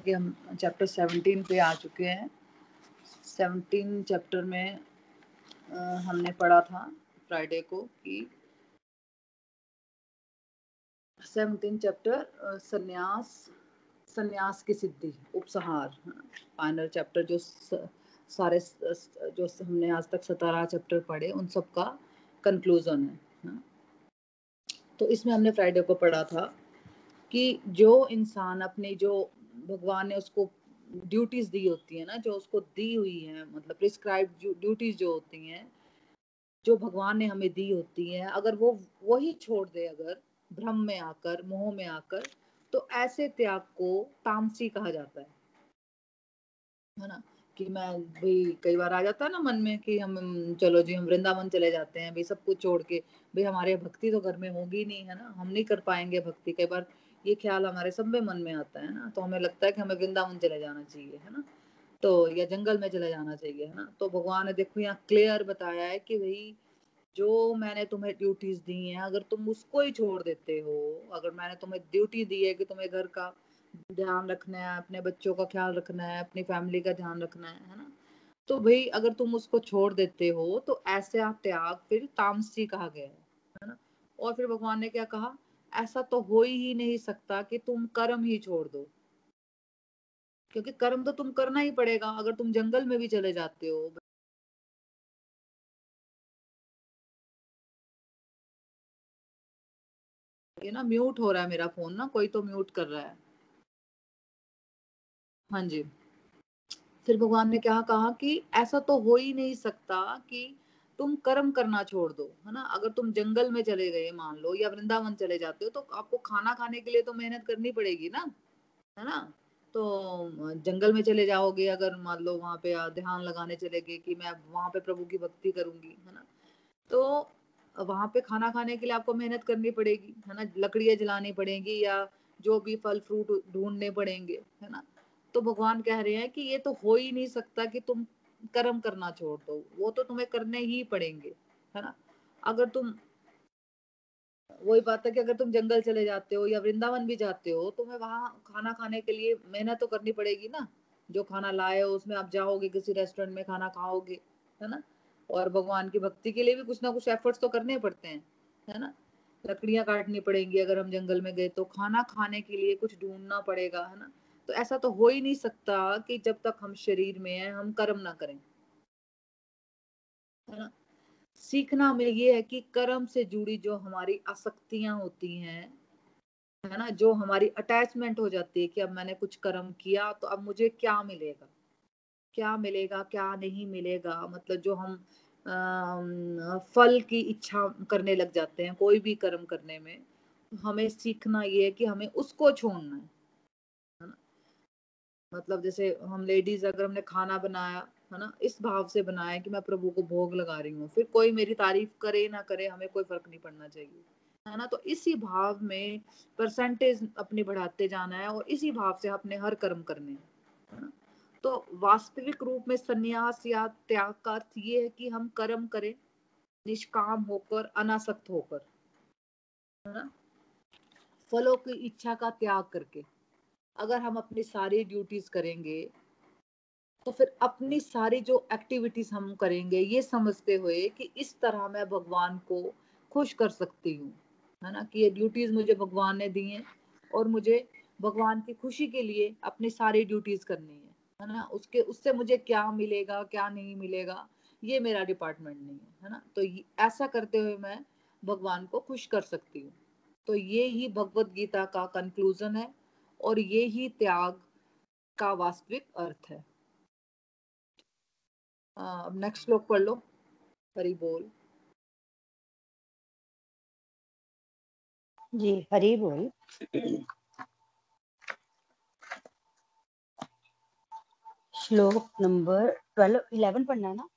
जैसा कि हम चैप्टर सेवनटीन पे आ चुके हैं। सेवनटीन चैप्टर में आ, हमने पढ़ा था फ्राइडे को कि सेवनटीन चैप्टर सन्यास सन्यास की सिद्धि उपसहार। फाइनल चैप्टर जो स, सारे जो हमने आज तक सतारह चैप्टर पढ़े उन सब का कंक्लूजन है। तो इसमें हमने फ्राइडे को पढ़ा था कि जो इंसान अपनी जो भगवान ने उसको ड्यूटीज़ दी होती है ना, जो उसको दी हुई है मतलब प्रिस्क्राइब ड्यूटीज़ जो होती हैं, जो भगवान ने हमें दी होती है, अगर वो वही छोड़ दे अगर, भ्रम में आकर, मोह में आकर तो ऐसे त्याग को तामसी कहा जाता है। है ना? कि मैं, भाई, कई बार आ जाता है ना मन में कि हम, चलो जी, हम वृंदावन चले जाते हैं, भाई, सब कुछ छोड़ के, भाई, हमारे भक्ति तो घर में होगी नहीं, है ना? हम नहीं कर पाएँगे भक्ति, कई बार ये ख्याल हमारे सब में मन में आता है ना तो हमें लगता है कि हमें वृंदावन चले जाना चाहिए, है ना? तो या जंगल में चले जाना चाहिए, है ना? तो भगवान ने देखो यहाँ क्लियर बताया है कि भाई, जो मैंने तुम्हें ड्यूटीज़ दी हैं, अगर तुम उसको ही छोड़ देते हो, अगर मैंने तुम्हें ड्यूटी दी है कि तुम्हें घर का ध्यान रखना है, अपने बच्चों का ख्याल रखना है, अपनी फैमिली का ध्यान रखना है है ना? तो भाई, अगर तुम उसको छोड़ देते हो तो ऐसे आप त्याग, फिर तामसी कहा गया है ना? और फिर भगवान ने क्या कहा? ऐसा तो हो ही नहीं सकता कि तुम कर्म ही छोड़ दो। क्योंकि कर्म तो तुम करना ही पड़ेगा, अगर तुम जंगल में भी चले जाते हो। ये ना म्यूट हो रहा है मेरा फ़ोन ना, कोई तो म्यूट कर रहा है। हाँ जी। फिर भगवान ने क्या कहा कि ऐसा तो हो ही नहीं सकता कि तुम कर्म करना छोड़ दो, है ना? अगर तुम जंगल में चले गए, मान लो, या वृंदावन चले जाते हो तो आपको खाना खाने के लिए तो मेहनत करनी पड़ेगी ना, है ना? तो जंगल में चले जाओगे, अगर मान लो वहाँ पे ध्यान लगाने चले गए कि मैं वहाँ पे प्रभु की भक्ति करूँगी, है ना? तो वहाँ पे खाना खाने के लिए आपको मेहनत करनी पड़ेगी, है ना? लकड़ियाँ जलानी पड़ेगी या जो भी फल, फ्रूट ढूँढने पड़ेंगे, है ना? तो भगवान कह रहे हैं कि ये तो हो ही नहीं सकता कि तुम कर्म करना छोड़ दो, वो तो तुम्हें करने ही पड़ेंगे, है ना? अगर तुम, वही बात है कि अगर तुम जंगल चले जाते हो या वृंदावन भी जाते हो, तुम्हें वहाँ खाना खाने के लिए मेहनत तो करनी पड़ेगी ना, जो खाना लाए हो, उसमें आप जाओगे, किसी रेस्टोरेंट में खाना खाओगे, है ना? और भगवान की भक्ति के लिए भी कुछ ना कुछ एफर्ट्स तो करने पड़ते हैं, है ना? लकड़ियाँ काटनी पड़ेंगी अगर हम जंगल में गए तो खाना खाने के लिए कुछ ढूंढना पड़ेगा, है ना? तो ऐसा तो हो ही नहीं सकता कि जब तक हम शरीर में हैं हम कर्म ना करें। है ना? सीखना हमें ये है कि कर्म से जुड़ी जो हमारी आसक्तियाँ होती हैं है ना? जो हमारी अटैचमेंट हो जाती है कि अब मैंने कुछ कर्म किया तो अब मुझे क्या मिलेगा? क्या मिलेगा क्या नहीं मिलेगा? मतलब जो हम आ, फल की इच्छा करने लग जाते हैं कोई भी कर्म करने में हमें सीखना ये है कि हमें उसको छोड़ना है। मतलब जैसे हम लेडीज़ अगर हमने खाना बनाया, है ना, इस भाव से बनाया कि मैं प्रभु को भोग लगा रही हूँ, फिर कोई मेरी तारीफ़ करे ना करे, हमें कोई फ़र्क नहीं पड़ना चाहिए, है ना? तो इसी भाव में परसेंटेज अपनी बढ़ाते जाना है और इसी भाव से अपने हर कर्म करने है तो वास्तविक रूप में संन्यास या त्याग का अर्थ ये है कि हम कर्म करें, निष्काम होकर, अनासक्त होकर, है ना? फलों की इच्छा का त्याग करके। अगर हम अपनी सारी ड्यूटीज़ करेंगे तो फिर अपनी सारी जो एक्टिविटीज़ हम करेंगे, ये समझते हुए कि इस तरह मैं भगवान को खुश कर सकती हूँ। है ना? कि ये ड्यूटीज़ मुझे भगवान ने दी हैं और मुझे भगवान की खुशी के लिए अपनी सारी ड्यूटीज़ करनी है। है ना? उसके, उससे मुझे क्या मिलेगा, क्या नहीं मिलेगा, ये मेरा डिपार्टमेंट नहीं है। है ना? तो ऐसा करते हुए मैं भगवान को खुश कर सकती हूँ। तो ये ही भगवत गीता का कंक्लूजन है। और ये ही त्याग का वास्तविक अर्थ है। अब नेक्स्ट श्लोक पढ़ लो हरि बोल। जी हरि बोल। श्लोक नंबर ट्वेल्व इलेवन पढ़ना है ना?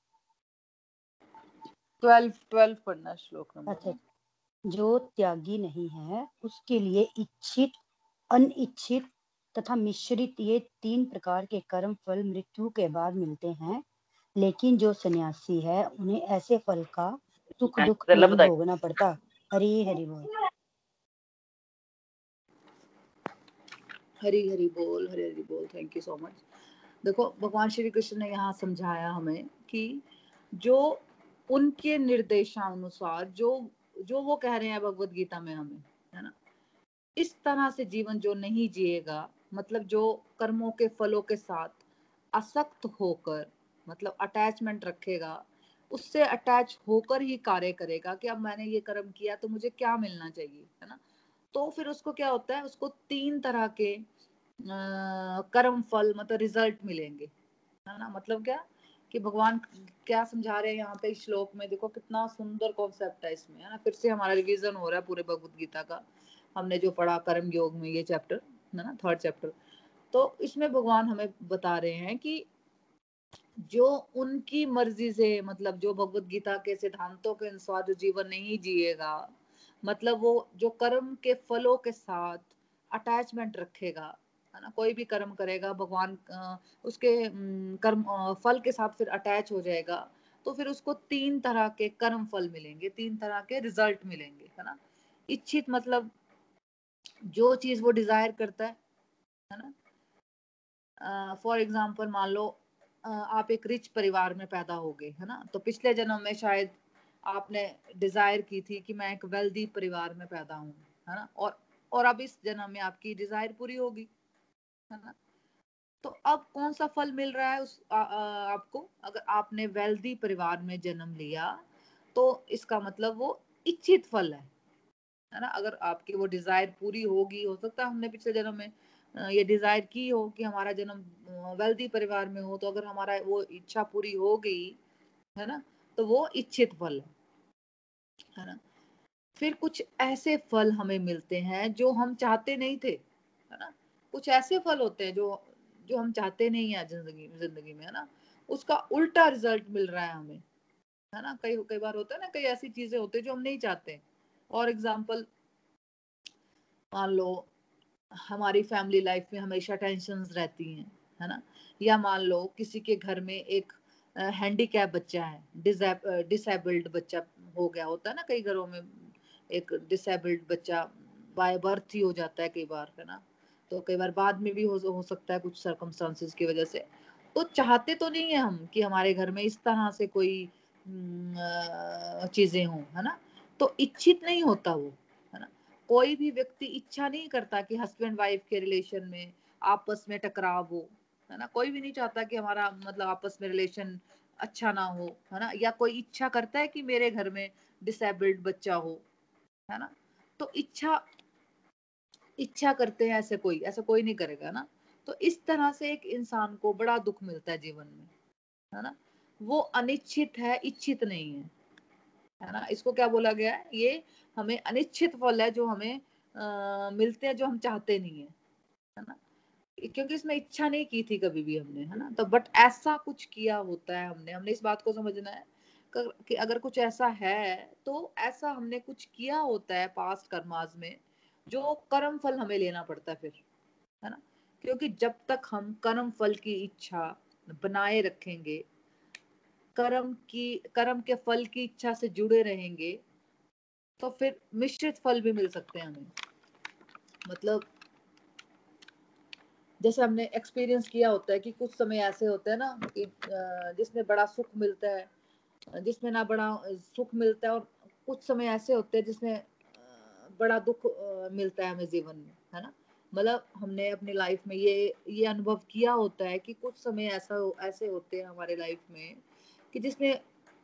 ट्वेल्व ट्वेल्व पढ़ना श्लोक नंबर। अच्छा जो त्यागी नहीं है उसके लिए इच्छित अनिच्छित तथा मिश्रित ये तीन प्रकार के कर्म फल मृत्यु के बाद मिलते हैं। लेकिन जो सन्यासी है उन्हें ऐसे फल का सुख दुख नहीं भोगना पड़ता। हरी हरी बोल। हरी हरी बोल हरी हरी बोल थैंक यू सो मच देखो भगवान श्री कृष्ण ने यहाँ समझाया हमें कि जो उनके निर्देशानुसार जो जो वो कह रहे हैं भगवत गीता में हमें है ना? इस तरह से जीवन जो नहीं जिएगा मतलब जो कर्मों के फलों के साथ असक्त होकर मतलब अटैचमेंट रखेगा, उससे अटैच होकर ही कार्य करेगा कि अब मैंने ये कर्म किया तो मुझे क्या मिलना चाहिए, है ना? तो फिर उसको क्या होता है? उसको तीन तरह के कर्म फल मतलब रिज़ल्ट मिलेंगे, है ना? मतलब क्या? कि भगवान क्या समझा रहे हैं यहाँ पे श्लोक में? देखो कितना सुंदर कॉन्सेप्ट है इसमें, है ना? फिर से हमारा रिवीजन हो रहा है पूरे भगवत गीता का। हमने जो पढ़ा कर्म योग में ये चैप्टर है ना थर्ड चैप्टर तो इसमें भगवान हमें बता रहे हैं कि जो उनकी मर्ज़ी से मतलब जो भगवत गीता के सिद्धांतों के अनुसार जो जीवन नहीं जिएगा मतलब वो जो कर्म के फलों के साथ अटैचमेंट रखेगा, है ना, कोई भी कर्म करेगा, भगवान उसके कर्म फल के साथ फिर अटैच हो जाएगा तो फिर उसको तीन तरह के कर्म फल मिलेंगे, तीन तरह के रिज़ल्ट मिलेंगे, है ना। इच्छित मतलब जो चीज़ वो डिज़ायर करता है है ना? फॉर एग्ज़ाम्पल मान लो आप एक रिच परिवार में पैदा हो गए है ना? तो पिछले जन्म में शायद आपने डिज़ायर की थी कि मैं एक वेल्दी परिवार में पैदा हूँ है ना? और और अब इस जन्म में आपकी डिज़ायर पूरी होगी है ना? तो अब कौन सा फल मिल रहा है उस आ, आ, आपको? अगर आपने वेल्दी परिवार में जन्म लिया तो इसका मतलब वो इच्छित फल है। है ना? अगर आपकी वो डिज़ायर पूरी होगी, हो सकता है हमने पिछले जन्म में ये डिज़ायर की हो कि हमारा जन्म वेल्दी परिवार में हो तो अगर हमारा वो इच्छा पूरी हो गई है ना? तो वो इच्छित फल है। है ना? फिर कुछ ऐसे फल हमें मिलते हैं जो हम चाहते नहीं थे, है ना? कुछ ऐसे फल होते हैं जो जो हम चाहते नहीं है ज़िंदगी ज़िंदगी में, है ना? उसका उल्टा रिज़ल्ट मिल रहा है हमें, है ना? कई कई बार होता है ना, कई ऐसी चीज़ें होती है जो हम नहीं चाहते। और एग्ज़ाम्पल मान लो हमारी फैमिली लाइफ में हमेशा टेंशन रहती हैं है ना? या मान लो किसी के घर में एक हैंडीकैप बच्चा है डिसेबल्ड बच्चा हो गया होता है ना कई घरों में एक डिसेबल्ड बच्चा बाय बर्थ ही हो जाता है कई बार है ना? तो कई बार बाद में भी हो, हो सकता है कुछ सरकमस्टांसिस की वजह से। तो चाहते तो नहीं है हम कि हमारे घर में इस तरह से कोई चीज़ें हों है ना? तो इच्छित नहीं होता वो, है ना? कोई भी व्यक्ति इच्छा नहीं करता कि हस्बैंड वाइफ के रिलेशन में आपस में टकराव हो, है ना? कोई भी नहीं चाहता कि हमारा मतलब आपस में रिलेशन अच्छा ना हो, है ना? या कोई इच्छा करता है कि मेरे घर में डिसेबल्ड बच्चा हो, है ना? तो इच्छा इच्छा करते हैं ऐसे कोई, ऐसा कोई नहीं करेगा ना? तो इस तरह से एक इंसान को बड़ा दुख मिलता है जीवन में, है ना? वो अनिश्चित है, इच्छित नहीं है। है ना? इसको क्या बोला गया है? ये हमें अनिश्चित फल है जो हमें आ, मिलते हैं जो हम चाहते नहीं है है ना? क्योंकि इसमें इच्छा नहीं की थी कभी भी हमने है ना? तो बट ऐसा कुछ किया होता है हमने। हमने इस बात को समझना है कि अगर कुछ ऐसा है तो ऐसा हमने कुछ किया होता है पास्ट कर्माज में जो कर्म फल हमें लेना पड़ता है फिर है ना? क्योंकि जब तक हम कर्म फल की इच्छा बनाए रखेंगे कर्म की, कर्म के फल की इच्छा से जुड़े रहेंगे तो फिर मिश्रित फल भी मिल सकते हैं हमें। मतलब जैसे हमने एक्सपीरियंस किया होता है कि कुछ समय ऐसे होते हैं ना कि जिसमें बड़ा सुख मिलता है, जिसमें ना बड़ा सुख मिलता है और कुछ समय ऐसे होते हैं जिसमें बड़ा दुख मिलता है हमें जीवन में, है ना? मतलब हमने अपनी लाइफ में ये ये अनुभव किया होता है कि कुछ समय ऐसा ऐसे होते हैं हमारे लाइफ में कि जिसमें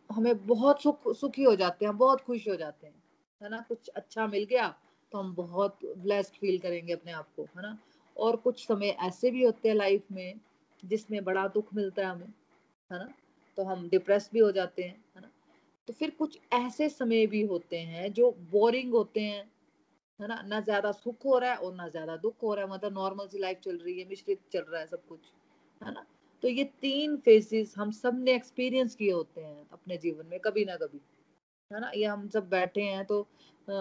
हमें बहुत सुख, सुखी हो जाते हैं, बहुत खुश हो जाते हैं, है ना? कुछ अच्छा मिल गया तो हम बहुत ब्लेस्ड फील करेंगे अपने आप को, है ना? और कुछ समय ऐसे भी होते हैं लाइफ में जिसमें बड़ा दुख मिलता है हमें, है ना? तो हम डिप्रेस भी हो जाते हैं, है ना? तो फिर कुछ ऐसे समय भी होते हैं जो बोरिंग होते हैं, है ना? ना ज़्यादा सुख हो रहा है और ना ज़्यादा दुख हो रहा है मतलब नॉर्मल सी लाइफ चल रही है, मिश्रित चल रहा है सब कुछ, है ना? तो ये तीन फेजेस हम सबने एक्सपीरियंस किए होते हैं अपने जीवन में कभी ना कभी। है ना? ये हम सब बैठे हैं तो आ,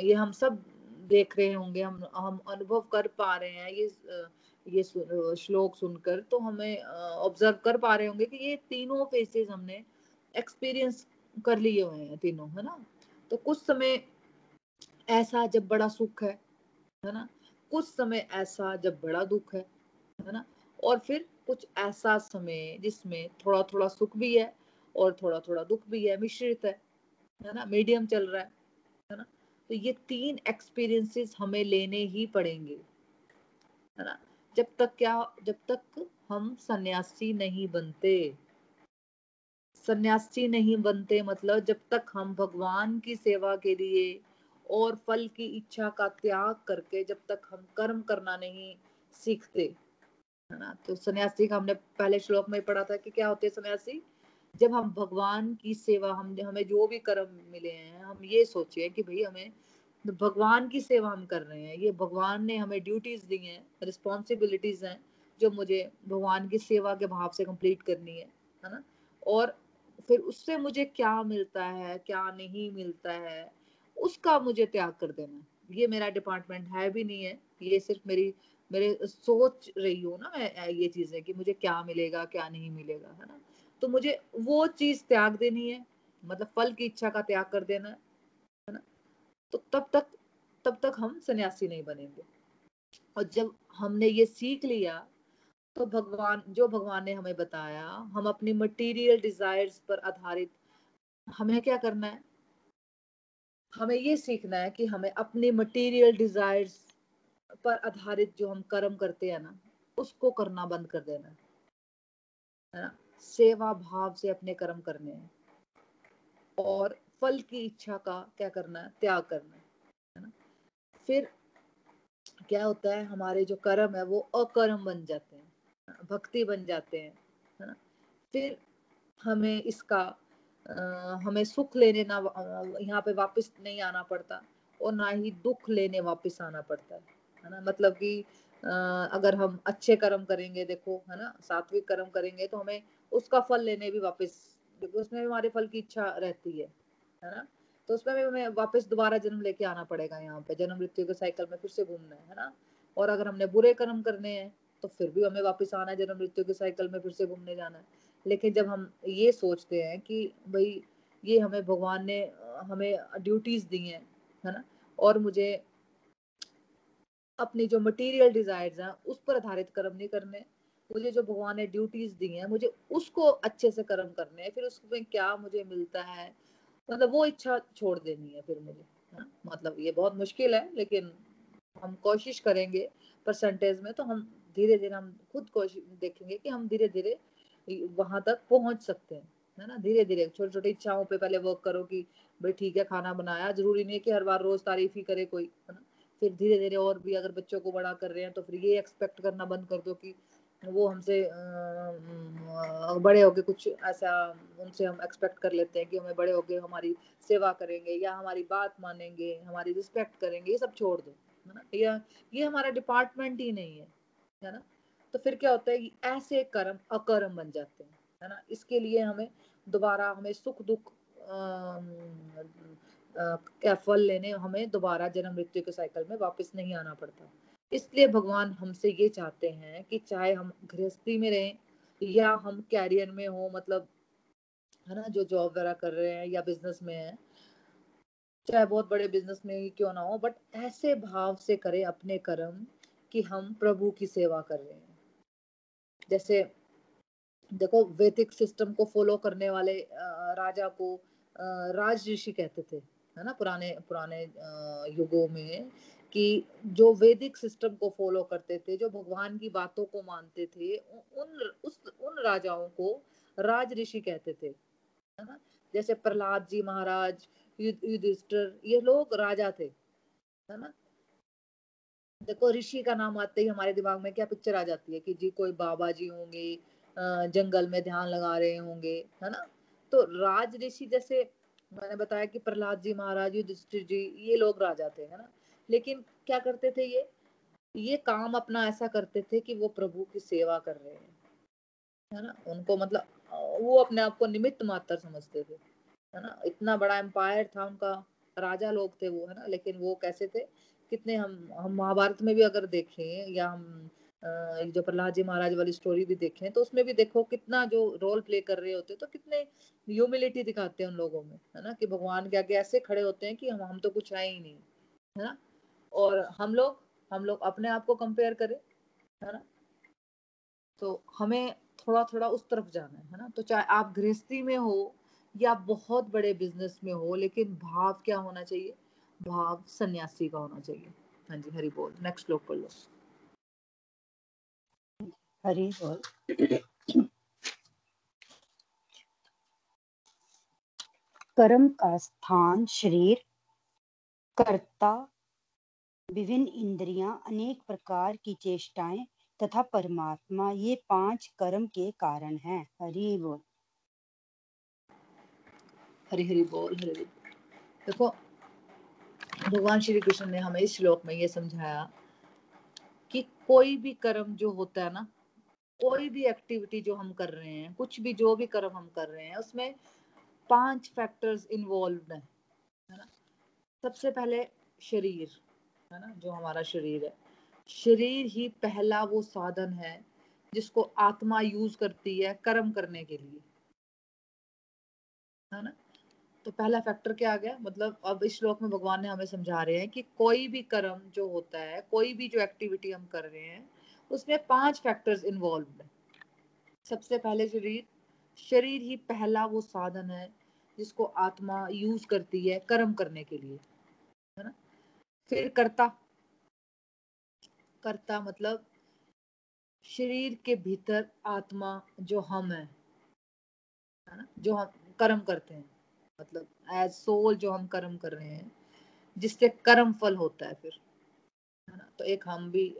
ये हम सब देख रहे होंगे हम हम अनुभव कर पा रहे हैं ये ये श्लोक सुनकर तो हमें ऑब्ज़र्व कर पा रहे होंगे कि ये तीनों फेसेस हमने एक्सपीरियंस कर लिए हुए हैं तीनों है ना? तो कुछ समय ऐसा जब बड़ा सुख है है ना? कुछ समय ऐसा जब बड़ा दुख है है ना? और फिर कुछ ऐसा समय जिसमें थोड़ा थोड़ा सुख भी है और थोड़ा थोड़ा दुख भी है, मिश्रित है है ना? मीडियम चल रहा है है ना? तो ये तीन एक्सपीरियंसेस हमें लेने ही पड़ेंगे, है ना? जब तक क्या, जब तक हम सन्यासी नहीं बनते। सन्यासी नहीं बनते मतलब जब तक हम भगवान की सेवा के लिए और फल की इच्छा का त्याग करके जब तक हम कर्म करना नहीं सीखते तो सन्यासी का हमने पहले श्लोक में पढ़ा था कि क्या होते हैं सन्यासी? जब हम भगवान की सेवा, हम, हमें जो भी कर्म मिले हैं, हम ये सोचे कि भाई हमें तो भगवान की सेवा हम कर रहे हैं। ये भगवान ने हमें ड्यूटीज़ दी हैं रिस्पॉन्सिबिलिटीज हैं, जो मुझे भगवान की सेवा के भाव से कंप्लीट करनी है है ना? और फिर उससे मुझे क्या मिलता है, क्या नहीं मिलता है, उसका मुझे त्याग कर देना। ये मेरा डिपार्टमेंट है भी नहीं है, ये सिर्फ़ मेरी मेरे सोच रही हूँ ना मैं ये चीज़ें कि मुझे क्या मिलेगा, क्या नहीं मिलेगा, है ना? तो मुझे वो चीज़ त्याग देनी है मतलब फल की इच्छा का त्याग कर देना, है है ना? तो तब तक तब तक हम सन्यासी नहीं बनेंगे। और जब हमने ये सीख लिया तो भगवान, जो भगवान ने हमें बताया, हम अपनी मटेरियल डिजायर्स पर आधारित, हमें क्या करना है? हमें ये सीखना है कि हमें अपनी मटेरियल डिजायर्स पर आधारित जो हम कर्म करते हैं ना उसको करना बंद कर देना। है ना? सेवा भाव से अपने कर्म करने हैं। और फल की इच्छा का क्या करना है? त्याग करना है ना? फिर क्या होता है? हमारे जो कर्म है वो अकर्म बन जाते हैं। भक्ति बन जाते हैं। है ना? फिर हमें इसका आ, हमें सुख लेने ना यहाँ पे वापस नहीं आना पड़ता और ना ही दुख लेने वापस आना पड़ता है। है ना? मतलब कि अगर हम अच्छे कर्म करेंगे, देखो, है ना? सात्विक कर्म करेंगे तो हमें उसका फल लेने भी वापस क्योंकि उसमें भी हमारे फल की इच्छा रहती है है ना? तो उसमें भी हमें वापस दोबारा जन्म लेके आना पड़ेगा यहाँ पे, जन्म मृत्यु के साइकिल में फिर से घूमना है ना? और अगर हमने बुरे कर्म करने हैं तो फिर भी हमें वापस आना है, जन्म मृत्यु के साइकिल में फिर से घूमने जाना है। लेकिन जब हम ये सोचते हैं कि, भाई, ये हमें भगवान ने, हमें ड्यूटीज़ दी हैं, है ना? और मुझे अपनी जो मटेरियल डिजायर्स हैं उस पर आधारित कर्म नहीं करने। मुझे जो भगवान ने ड्यूटीज़ दी हैं मुझे उसको अच्छे से कर्म करने हैं फिर उसमें क्या मुझे मिलता है? मतलब वो इच्छा छोड़ देनी है फिर मुझे। हाँ, मतलब ये बहुत मुश्किल है लेकिन हम कोशिश करेंगे परसेंटेज में तो हम धीरे धीरे हम खुद कोशिश देखेंगे कि हम धीरे धीरे वहाँ तक पहुँच सकते हैं है ना? धीरे धीरे छोटी छोटी इच्छाओं पे पहले वर्क करो कि भाई ठीक है खाना बनाया ज़रूरी नहीं है कि हर बार रोज तारीफ़ ही करे कोई है ना? फिर धीरे धीरे और भी अगर बच्चों को बड़ा कर रहे हैं तो फिर ये एक्सपेक्ट करना बंद कर दो कि वो हमसे बड़े होके कुछ ऐसा उनसे हम एक्सपेक्ट कर लेते हैं कि हमें बड़े होके हमारी सेवा करेंगे या हमारी बात मानेंगे, हमारी रिस्पेक्ट करेंगे, ये सब छोड़ दो, है ना? या ये हमारा डिपार्टमेंट ही नहीं है है ना? तो फिर क्या होता है कि ऐसे कर्म अकर्म बन जाते हैं, है ना? इसके लिए हमें दोबारा हमें सुख दुख फल लेने हमें दोबारा जन्म मृत्यु के साइकिल में वापस नहीं आना पड़ता। इसलिए भगवान हमसे ये चाहते हैं कि चाहे हम गृहस्थी में रहें या हम कैरियर में हो मतलब है ना, जो जॉब वगैरह कर रहे हैं या बिज़नेस में है, चाहे बहुत बड़े बिज़नेस में ही क्यों ना हो बट ऐसे भाव से करें अपने कर्म कि हम प्रभु की सेवा कर रहे हैं। जैसे, देखो, वैदिक सिस्टम को फॉलो करने वाले राजा को राज ऋषि कहते थे। है ना, पुराने पुराने युगों में कि जो वैदिक सिस्टम को फॉलो करते थे, जो भगवान की बातों को मानते थे उन, उस, उन राजाओं को राज ऋषि कहते थे, है ना? जैसे प्रहलाद जी महाराज युधिष्ठिर, ये लोग राजा थे, है ना? देखो, ऋषि का नाम आते ही हमारे दिमाग में क्या पिक्चर आ जाती है कि जी कोई बाबा जी होंगे जंगल में ध्यान लगा रहे होंगे, है ना? तो राज ऋषि जैसे मैंने बताया कि प्रहलाद जी महाराज, युधिष्ठिर जी, ये लोग राजा थे, है ना? लेकिन क्या करते थे ये? ये काम अपना ऐसा करते थे कि वो प्रभु की सेवा कर रहे हैं, है ना? उनको मतलब वो अपने आप को निमित्त मात्र समझते थे, है ना? इतना बड़ा एम्पायर था उनका, राजा लोग थे वो, है ना? लेकिन वो कैसे थे? कितने हम हम महाभारत में भी अगर देखें या हम जो प्रहलाद जी महाराज वाली स्टोरी भी देखें तो उसमें भी देखो कितना जो रोल प्ले कर रहे होते हैं तो कितने ह्यूमिलिटी दिखाते हैं उन लोगों में, है ना? कि भगवान के आगे ऐसे खड़े होते हैं कि हम हम तो कुछ है ही नहीं, है ना? और हम लोग हम लोग अपने आप को कंपेयर करें, है ना? तो हमें थोड़ा थोड़ा उस तरफ़ जाना है ना? तो चाहे आप गृहस्थी में हो या बहुत बड़े बिज़नेस में हो, लेकिन भाव क्या होना चाहिए? भाव सन्यासी का होना चाहिए। हाँ जी, हरी बोल। नेक्स्ट लोग पढ़ लो। हरी बोल। कर्म का स्थान, शरीर, कर्ता, विभिन्न इंद्रियाँ, अनेक प्रकार की चेष्टाएँ तथा परमात्मा, ये पाँच कर्म के कारण हैं। हरि बोल। हरि हरि बोल, हरि देखो, भगवान श्री कृष्ण ने हमें इस श्लोक में ये समझाया कि कोई भी कर्म जो होता है ना कोई भी एक्टिविटी जो हम कर रहे हैं, कुछ भी जो भी कर्म हम कर रहे हैं, उसमें पाँच फैक्टर्स इन्वॉल्व है ना? सबसे पहले शरीर, है ना, जो हमारा शरीर है। शरीर ही पहला वो साधन है जिसको आत्मा यूज़ करती है कर्म करने के लिए। है ना? तो पहला फैक्टर क्या आ गया? मतलब अब इस श्लोक में भगवान ने हमें समझा रहे हैं कि कोई भी कर्म जो होता है, कोई भी जो एक्टिविटी हम कर रहे हैं उसमें पाँच फैक्टर्स इन्वॉल्व है। सबसे पहले शरीर शरीर ही पहला वो साधन है जिसको आत्मा यूज़ करती है कर्म करने के लिए, है ना? फिर कर्ता। कर्ता मतलब शरीर के भीतर आत्मा जो हम है ना? जो हम कर्म करते हैं मतलब एज सोल जो हम कर्म कर रहे हैं, जिससे कर्म फल होता है फिर। है ना? तो एक हम भी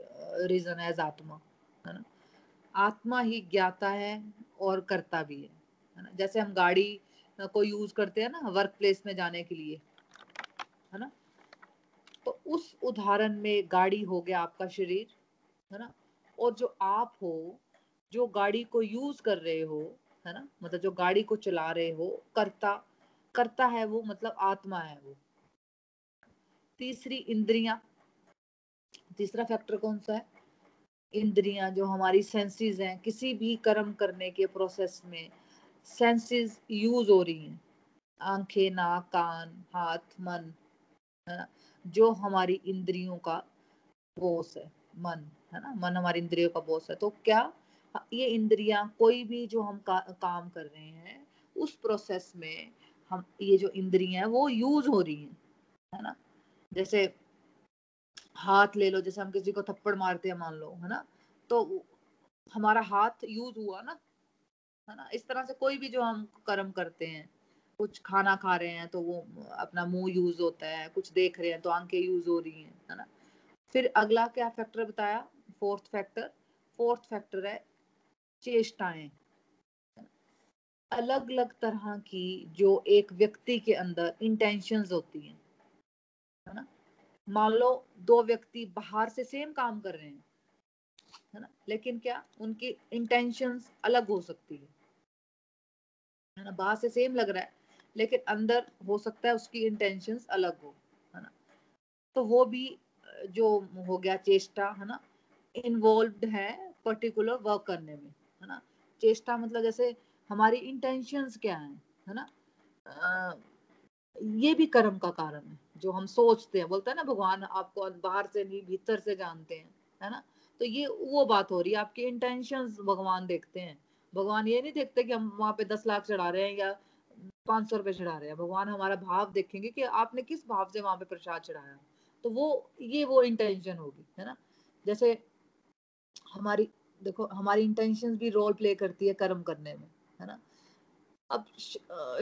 रीजन एज आत्मा, है ना? आत्मा ही ज्ञाता है और करता भी है है ना? जैसे हम गाड़ी को यूज़ करते हैं ना वर्क प्लेस में जाने के लिए, है ना? तो उस उदाहरण में गाड़ी हो गया आपका शरीर, है ना? और जो आप हो, जो गाड़ी को यूज़ कर रहे हो, है ना? मतलब जो गाड़ी को चला रहे हो, करता करता है वो मतलब आत्मा है वो। तीसरी इंद्रियाँ तीसरा फैक्टर कौन सा है? इंद्रियाँ जो हमारी सेंसेस हैं किसी भी कर्म करने के प्रोसेस में सेंसेस यूज़ हो रही हैं। आँखें नाक कान हाथ मन है ना? जो हमारी इंद्रियों का बोस है मन है ना? मन हमारी इंद्रियों का बोस है। तो क्या ये इंद्रियाँ कोई भी जो हम का, काम कर रहे हैं उस प्रोसेस में हम ये जो इंद्रियाँ हैं वो यूज़ हो रही हैं है ना? जैसे हाथ ले लो, जैसे हम किसी को थप्पड़ मारते हैं, मान लो, है ना? तो हमारा हाथ यूज़ हुआ ना, है ना? इस तरह से कोई भी जो हम कर्म करते हैं, कुछ खाना खा रहे हैं तो वो अपना मुँह यूज़ होता है, कुछ देख रहे हैं तो आँखें यूज़ हो रही हैं, है ना? फिर अगला क्या फैक्टर बताया? फोर्थ फैक्टर फोर्थ फैक्टर है चेष्टाएँ। अलग अलग तरह की जो एक व्यक्ति के अंदर इंटेंशंस होती हैं, है ना? मान लो दो व्यक्ति बाहर से सेम काम कर रहे हैं है ना? लेकिन क्या उनकी इंटेंशन अलग हो सकती है है ना? बाहर से सेम लग रहा है लेकिन अंदर हो सकता है उसकी इंटेंशंस अलग हो है ना? तो वो भी जो हो गया चेष्टा है ना? इन्वॉल्व है पर्टिकुलर वर्क करने में है ना? चेष्टा मतलब जैसे हमारी इंटेंशंस क्या है है ना? आ, ये भी कर्म का कारण है। जो हम सोचते हैं, बोलते हैं ना, भगवान आपको बाहर से नहीं, भीतर से जानते हैं, है ना? तो ये, वो बात हो रही है, आपकी इंटेंशंस भगवान देखते हैं। भगवान ये नहीं देखते कि हम वहाँ पे दस लाख चढ़ा रहे हैं या पाँच सौ रुपए चढ़ा रहे हैं। भगवान हमारा भाव देखेंगे कि आपने किस भाव से वहाँ पे प्रसाद चढ़ाया। तो वो, ये वो इंटेंशन होगी, है ना? जैसे हमारी, देखो, हमारी इंटेंशन भी रोल प्ले करती है कर्म करने में, है ना? अब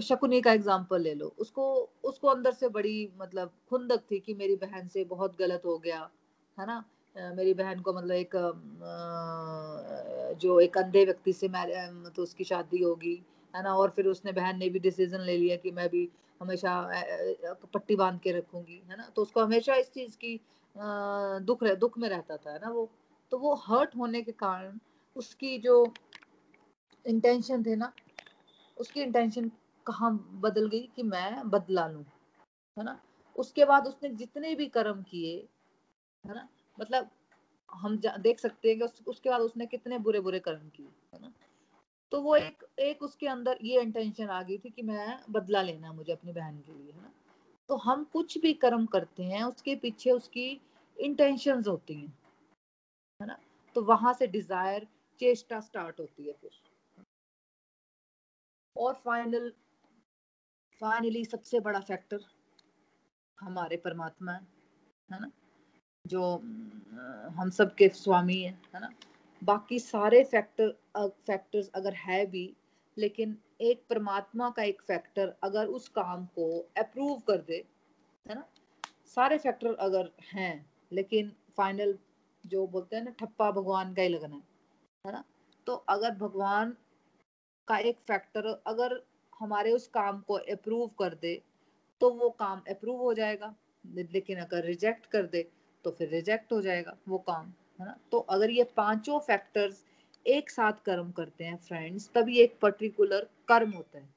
शकुनी का एग्ज़ाम्पल ले लो। उसको उसको अंदर से बड़ी मतलब खुंदक थी कि मेरी बहन से बहुत गलत हो गया है ना? मेरी बहन को मतलब एक जो एक अंधे व्यक्ति से तो उसकी शादी होगी है ना? और फिर उसने बहन ने भी डिसीज़न ले लिया कि मैं भी हमेशा पट्टी बाँध के रखूँगी है ना? तो उसको हमेशा इस चीज़ की दुख रह, दुख में रहता था है ना वो? तो वो हर्ट होने के कारण उसकी जो इंटेंशन थे ना उसकी इंटेंशन कहाँ बदल गई कि मैं बदला लू है ना? उसके बाद उसने जितने भी कर्म किए है ना? मतलब हम देख सकते हैं कि उस, उसके बाद उसने कितने बुरे बुरे कर्म किए है ना? तो वो एक एक उसके अंदर ये इंटेंशन आ गई थी कि मैं बदला लेना मुझे अपनी बहन के लिए है ना? तो हम कुछ भी कर्म करते हैं उसके पीछे उसकी इंटेंशंस होती हैं है ना? तो वहाँ से डिज़ायर चेष्टा स्टार्ट होती है फिर। और फाइनल फाइनली सबसे बड़ा फैक्टर हमारे परमात्मा है है ना? जो हम सब के स्वामी है है ना? बाकी सारे फैक्टर फैक्टर्स अगर है भी, लेकिन एक परमात्मा का एक फैक्टर अगर उस काम को अप्रूव कर दे, है ना? सारे फैक्टर अगर हैं, लेकिन फाइनल जो बोलते हैं ना, ठप्पा भगवान का ही लगना है है ना? तो अगर भगवान का एक फैक्टर अगर हमारे उस काम को अप्रूव कर दे तो वो काम अप्रूव हो जाएगा। लेकिन अगर रिजेक्ट कर दे तो फिर रिजेक्ट हो जाएगा वो काम है ना? तो अगर ये पाँचों फैक्टर्स एक साथ कर्म करते हैं फ्रेंड्स तभी एक पर्टिकुलर कर्म होता है।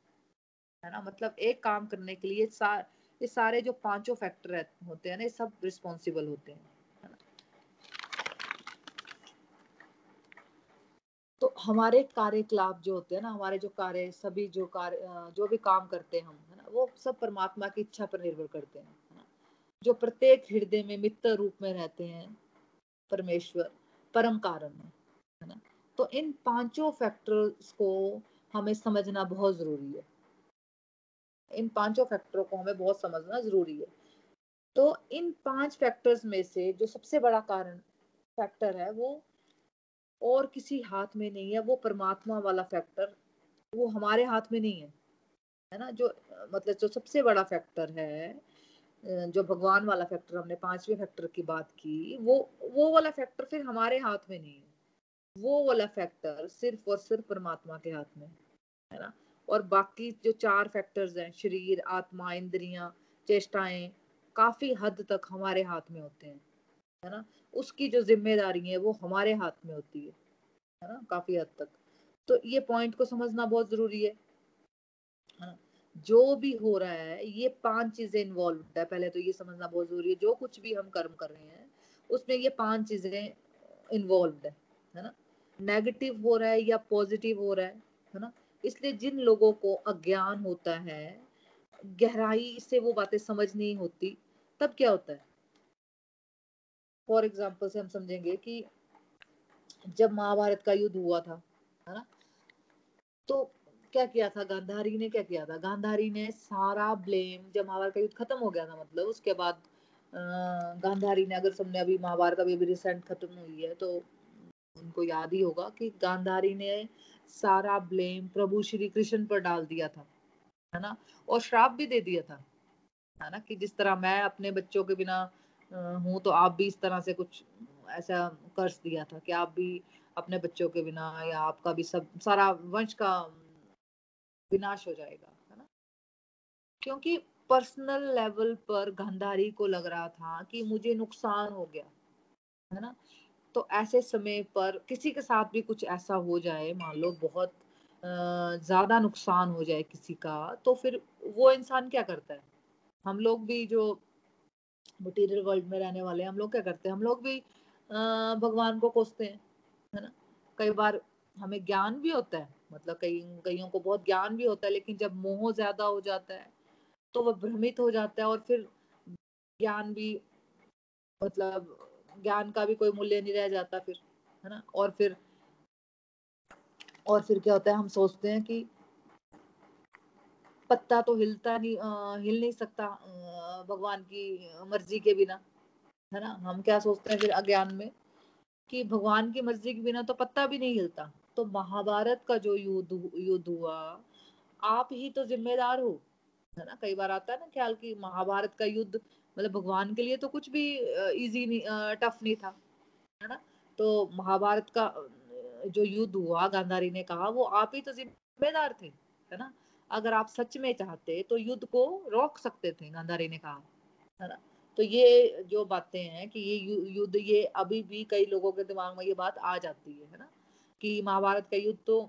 है ना? मतलब एक काम करने के लिए सा, ये सारे जो पाँचों फैक्टर होते हैं ना ये सब रिस्पॉन्सिबल होते हैं। तो हमारे कार्यकलाप जो होते हैं ना, हमारे जो कार्य सभी जो कार्य जो भी काम करते हैं हम, है ना, वो सब परमात्मा की इच्छा पर निर्भर करते हैं, है ना। जो प्रत्येक हृदय में मित्र रूप में रहते हैं, परमेश्वर, परम कारण है है ना। तो इन पाँचों फैक्टर्स को हमें समझना बहुत ज़रूरी है। इन पाँचों फैक्टरों को हमें बहुत समझना ज़रूरी है। तो इन पाँच फैक्टर्स में से जो सबसे बड़ा कारण फैक्टर है, वो और किसी हाथ में नहीं है, वो परमात्मा वाला फैक्टर वो हमारे हाथ में नहीं है है ना? जो मतलब जो सबसे बड़ा फैक्टर है, जो भगवान वाला फैक्टर हमने पांचवे फैक्टर की बात की, वो वो वाला फैक्टर फिर हमारे हाथ में नहीं है। वो वाला फैक्टर सिर्फ़ और सिर्फ़ परमात्मा के हाथ में है ना? और बाकी जो चार फैक्टर्स हैं, शरीर, आत्मा, इंद्रियाँ, चेष्टाएँ, काफ़ी हद तक हमारे हाथ में होते हैं। है ना, उसकी जो ज़िम्मेदारी है, वो हमारे हाथ में होती है है ना, काफ़ी हद तक। तो ये पॉइंट को समझना बहुत ज़रूरी है है जो भी हो रहा है, ये पाँच चीज़ें इन्वॉल्व है, पहले तो ये समझना बहुत ज़रूरी है, जो कुछ भी हम कर्म कर रहे हैं, उसमें ये पाँच चीज़ें इन्वॉल्व है है ना। नेगेटिव हो रहा है या पॉजिटिव हो रहा है है ना। इसलिए जिन लोगों को अज्ञान होता है, गहराई से वो बातें समझ नहीं होती, तब क्या होता है? फॉर एग्ज़ाम्पल से हम समझेंगे कि जब महाभारत का युद्ध हुआ था, है ना? तो क्या किया था गांधारी ने? क्या किया था? गांधारी ने सारा ब्लेम जब महाभारत का युद्ध खत्म हो गया था मतलब उसके बाद गांधारी ने अगर सबने अभी महाभारत अभी अभी रिसेंट खत्म हुई है तो उनको याद ही होगा कि गांधारी ने सारा ब्लेम प्रभु श्री कृष्ण पर डाल दिया था, है ना? और श्राप भी दे दिया था, है ना? कि जिस तरह मैं अपने बच्चों के बिना हूँ तो आप भी इस तरह से कुछ ऐसा कर्ज दिया था कि आप भी अपने बच्चों के बिना या आपका भी सब, सारा वंश का विनाश हो जाएगा, है ना? क्योंकि पर्सनल लेवल पर गंधारी को लग रहा था कि मुझे नुकसान हो गया, है ना? तो ऐसे समय पर किसी के साथ भी कुछ ऐसा हो जाए, मान लो बहुत ज़्यादा नुकसान हो जाए किसी का तो फिर वो इंसान क्या करता है? हम लोग भी जो मटीरियल वर्ल्ड में रहने वाले हम लोग क्या करते हैं? हम लोग भी भगवान को कोसते हैं, है ना? कई बार हमें ज्ञान भी होता है मतलब कई, कईयों को बहुत ज्ञान भी होता है, लेकिन जब मोह ज़्यादा हो जाता है तो वह भ्रमित हो जाता है और फिर ज्ञान भी मतलब ज्ञान का भी कोई मूल्य नहीं रह जाता फिर, है ना? और फिर और फिर क्या होता है? हम सोचते हैं कि पत्ता तो हिलता नहीं आ, हिल नहीं सकता भगवान की मर्ज़ी के बिना है ना? हम क्या सोचते हैं फिर अज्ञान में कि भगवान की मर्ज़ी के बिना तो पत्ता भी नहीं हिलता। तो महाभारत का जो युद्ध युद्ध हुआ आप ही तो जिम्मेदार हो है ना? कई बार आता है ना ख्याल कि महाभारत का युद्ध मतलब भगवान के लिए तो कुछ भी इजी नहीं टफ नहीं था है ना? तो महाभारत का जो युद्ध हुआ गांधारी ने कहा वो आप ही तो जिम्मेदार थे है ना? अगर आप सच में चाहते तो युद्ध को रोक सकते थे, गांधारी ने कहा। तो ये जो बातें हैं कि ये युद्ध, ये अभी भी कई लोगों के दिमाग में ये बात आ जाती है है ना? कि महाभारत का युद्ध तो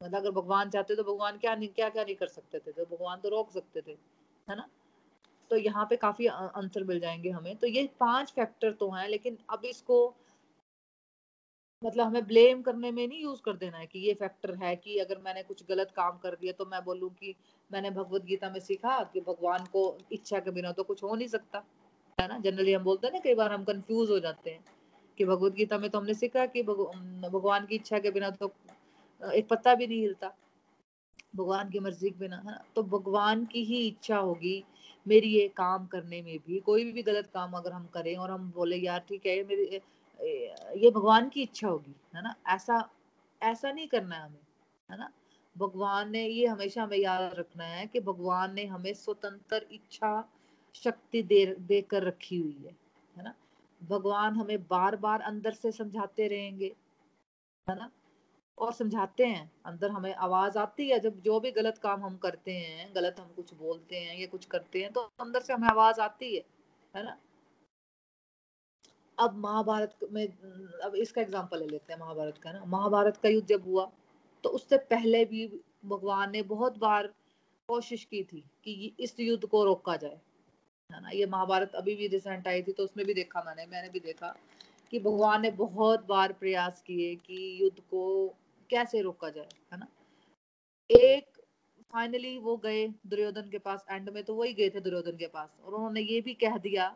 मतलब अगर भगवान चाहते तो भगवान क्या नहीं क्या क्या नहीं कर सकते थे तो भगवान तो रोक सकते थे, है ना? तो यहाँ पे काफ़ी आंसर मिल जाएँगे हमें। तो ये पाँच फैक्टर तो हैं, लेकिन अब इसको मतलब हमें ब्लेम करने में नहीं यूज़ कर देना है कि ये फैक्टर है कि अगर मैंने कुछ गलत काम कर दिया तो मैं बोलूँ कि मैंने भगवत गीता में सीखा कि भगवान को इच्छा के बिना तो कुछ हो नहीं सकता, है ना? जनरली हम बोलते हैं ना, कई बार हम कंफ्यूज हो जाते हैं कि भगवत गीता में तो हमने सीखा कि भगवान की इच्छा के बिना तो एक पत्ता भी नहीं हिलता, भगवान की मर्ज़ी के बिना, है ना? तो भगवान की ही इच्छा होगी मेरी ये काम करने में भी, कोई भी गलत काम अगर हम करें और हम बोले, यार, ठीक है मेरी ये भगवान की इच्छा होगी, है ना? ऐसा ऐसा नहीं करना है हमें, है ना? भगवान ने ये हमेशा हमें याद रखना है कि भगवान ने हमें स्वतंत्र इच्छा शक्ति दे, देकर रखी हुई है है ना? भगवान हमें बार बार अंदर से समझाते रहेंगे, है ना? और समझाते हैं, अंदर हमें आवाज़ आती है, जब जो भी गलत काम हम करते हैं, गलत हम कुछ बोलते हैं या कुछ करते हैं तो अंदर से हमें आवाज़ आती है है ना? अब महाभारत में, अब इसका एग्ज़ाम्पल ले लेते हैं महाभारत का ना। महाभारत का युद्ध जब हुआ तो उससे पहले भी भगवान ने बहुत बार कोशिश की थी कि इस युद्ध को रोका जाए। है ना, ये महाभारत अभी भी रिसेंट आई थी तो उसमें भी देखा मैंने मैंने भी देखा कि भगवान ने बहुत बार प्रयास किए कि युद्ध को कैसे रोका जाए, है ना। एक फाइनली वो गए दुर्योधन के पास एंड में तो वही गए थे दुर्योधन के पास, और उन्होंने ये भी कह दिया,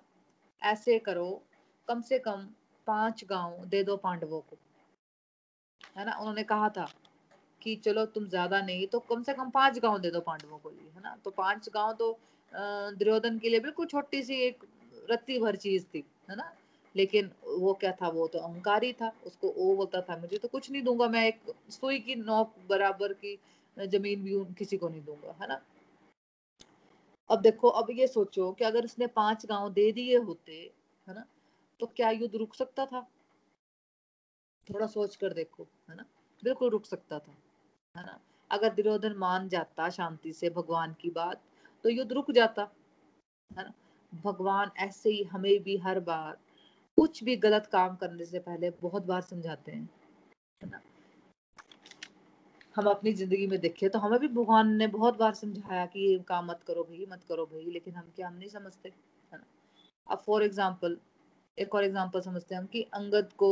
ऐसे करो कम से कम पाँच गाँव दे दो पांडवों को। है ना? उन्होंने कहा था कि चलो तुम ज़्यादा नहीं तो कम से कम पाँच गाँव दे दो पांडवों को लिए, है ना? तो पाँच गाँव तो दुर्योधन के लिए बिल्कुल छोटी सी एक रत्ती भर चीज़ थी, है ना? लेकिन वो क्या था? वो तो अहंकारी था, उसको वो बोलता था, मुझे तो कुछ नहीं दूँगा, मैं एक सुई की नौक बराबर की ज़मीन भी किसी को नहीं दूँगा। है ना? अब देखो, अब ये सोचो कि अगर उसने पाँच गाँव दे दिए होते, है ना? तो क्या युद्ध रुक सकता था? थोड़ा सोच कर देखो, है ना? बिल्कुल रुक सकता था, है ना? अगर दुर्योधन मान जाता शांति से भगवान की बात तो युद्ध रुक जाता, है ना? भगवान ऐसे ही हमें भी हर बार कुछ भी गलत काम करने से पहले बहुत बार समझाते हैं, है ना? हम अपनी ज़िंदगी में देखे तो हमें भी भगवान ने बहुत बार समझाया कि ये काम मत करो, भाई मत करो, भाई, लेकिन हम क्या, हम नहीं समझते, है ना? अब फॉर एग्ज़ाम्पल एक और एग्ज़ाम्पल समझते हैं हम कि अंगद को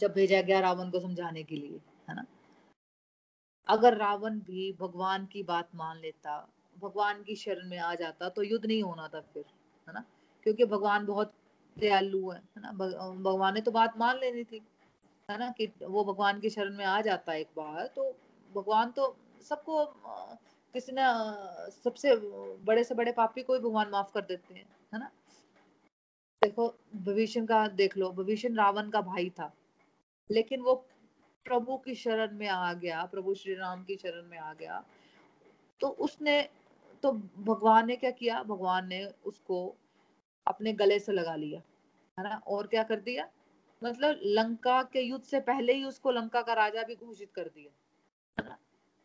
जब भेजा गया रावण को समझाने के लिए, है ना? अगर रावण भी भगवान की बात मान लेता, भगवान की शरण में आ जाता तो युद्ध नहीं होना था फिर, है ना? क्योंकि भगवान बहुत दयालु है ना? भगवान ने तो बात मान लेनी थी, है ना? कि वो भगवान की शरण में आ जाता एक बार तो भगवान तो सबको किसी ने, सबसे बड़े से बड़े पापी को भी भगवान माफ़ कर देते हैं, है ना? देखो, भविष्य का देख लो, भविष्य रावण का भाई था, लेकिन वो प्रभु की शरण में आ गया, प्रभु श्री राम की शरण में आ गया। तो उसने तो भगवान ने क्या किया? भगवान ने उसको अपने गले से लगा लिया, है ना? और क्या कर दिया? मतलब लंका के युद्ध से पहले ही उसको लंका का राजा भी घोषित कर दिया, है ना?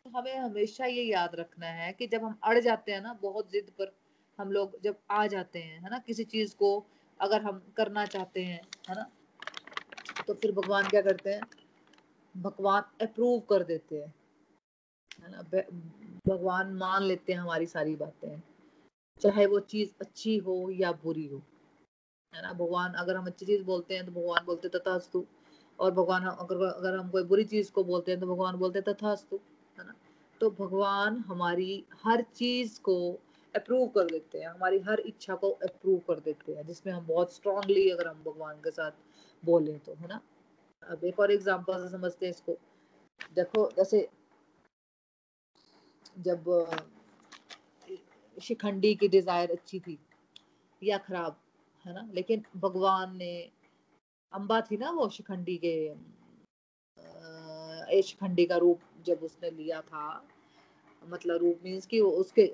हमें हमेशा ये याद रखना है कि जब हम अड़ जाते हैं ना, बहुत जिद पर हम लोग जब आ जाते हैं, है ना? किसी चीज़ को अगर हम करना चाहते हैं, है ना? तो फिर भगवान क्या करते हैं? भगवान अप्रूव कर देते हैं। है ना? भगवान मान लेते हैं हमारी सारी बातें। चाहे वो चीज़ अच्छी हो या बुरी हो। है ना? भगवान अगर हम अच्छी चीज़ बोलते हैं तो भगवान बोलते तथास्तु। और भगवान अगर अगर हम कोई बुरी चीज़ को बोलते हैं तो भगवान बोलते तथास्तु। है ना? तो भगवान हमारी हर चीज़ को अप्रूव कर देते हैं, हमारी हर इच्छा को अप्रूव कर देते हैं, जिसमें हम बहुत स्ट्रांगली अगर हम भगवान के साथ बोले तो है ना? अब एक और एग्ज़ाम्पल से समझते हैं इसको। देखो, जैसे जब शिखंडी की डिज़ायर अच्छी थी या खराब, है ना? लेकिन भगवान ने अम्बा थी ना वो शिखंडी के शिखंडी का रूप जब उसने लिया था मतलब रूप मीन्स कि उसके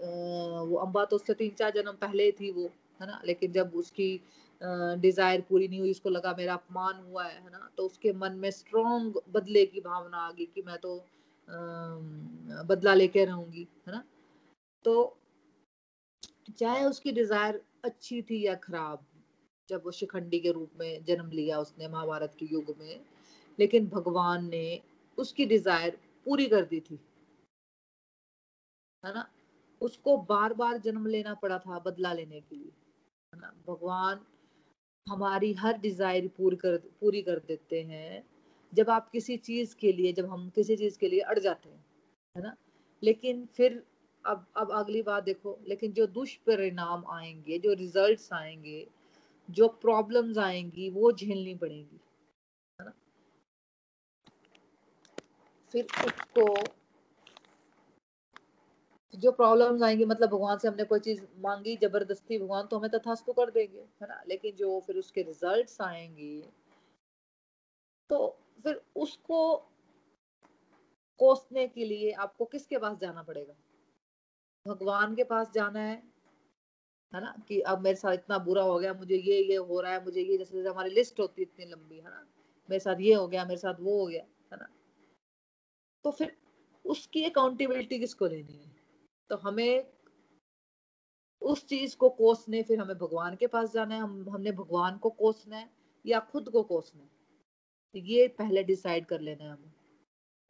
वो अम्बा तो उससे तीन चार जन्म पहले थी वो, है ना? लेकिन जब उसकी डिज़ायर पूरी नहीं हुई, उसको लगा मेरा अपमान हुआ है है ना? तो उसके मन में स्ट्रॉन्ग बदले की भावना आ गई कि मैं तो बदला लेके रहूँगी, है ना? तो चाहे उसकी डिज़ायर अच्छी थी या खराब, जब वो शिखंडी के रूप में जन्म लिया उसने महाभारत के युग में, लेकिन भगवान ने उसकी डिज़ायर पूरी कर दी थी। है ना? उसको बार बार जन्म लेना पड़ा था बदला लेने के लिए, है ना? भगवान हमारी हर डिज़ायर पूरी कर पूरी कर देते हैं। जब आप किसी चीज़ के लिए, जब हम किसी चीज़ के लिए अड़ जाते हैं, है ना? लेकिन फिर अब अब अगली बात देखो, लेकिन जो दुष्परिणाम आएँगे, जो रिजल्ट्स आएँगे, जो प्रॉब्लम्स आएँगी, वो झेलनी पड़ेगी, है ना? फिर उसको जो प्रॉब्लम्स आएँगी मतलब भगवान से हमने कोई चीज़ मांगी, ज़बरदस्ती, भगवान तो हमें तथास्तु कर देंगे, है ना? लेकिन जो फिर उसके रिजल्ट्स आएँगे तो फिर उसको कोसने के लिए आपको किसके पास जाना पड़ेगा? भगवान के पास जाना है है ना? कि अब मेरे साथ इतना बुरा हो गया, मुझे ये ये हो रहा है, मुझे ये, जैसे जैसे हमारी लिस्ट होती है इतनी लंबी, है ना? मेरे साथ ये हो गया, मेरे साथ वो हो गया, है ना? तो फिर उसकी अकाउंटेबिलिटी किसको लेनी है? तो हमें उस चीज़ को कोसने, फिर हमें भगवान के पास जाना है, हम, हमने भगवान को कोसना है या खुद को कोसना है तो ये पहले डिसाइड कर लेना है हमें,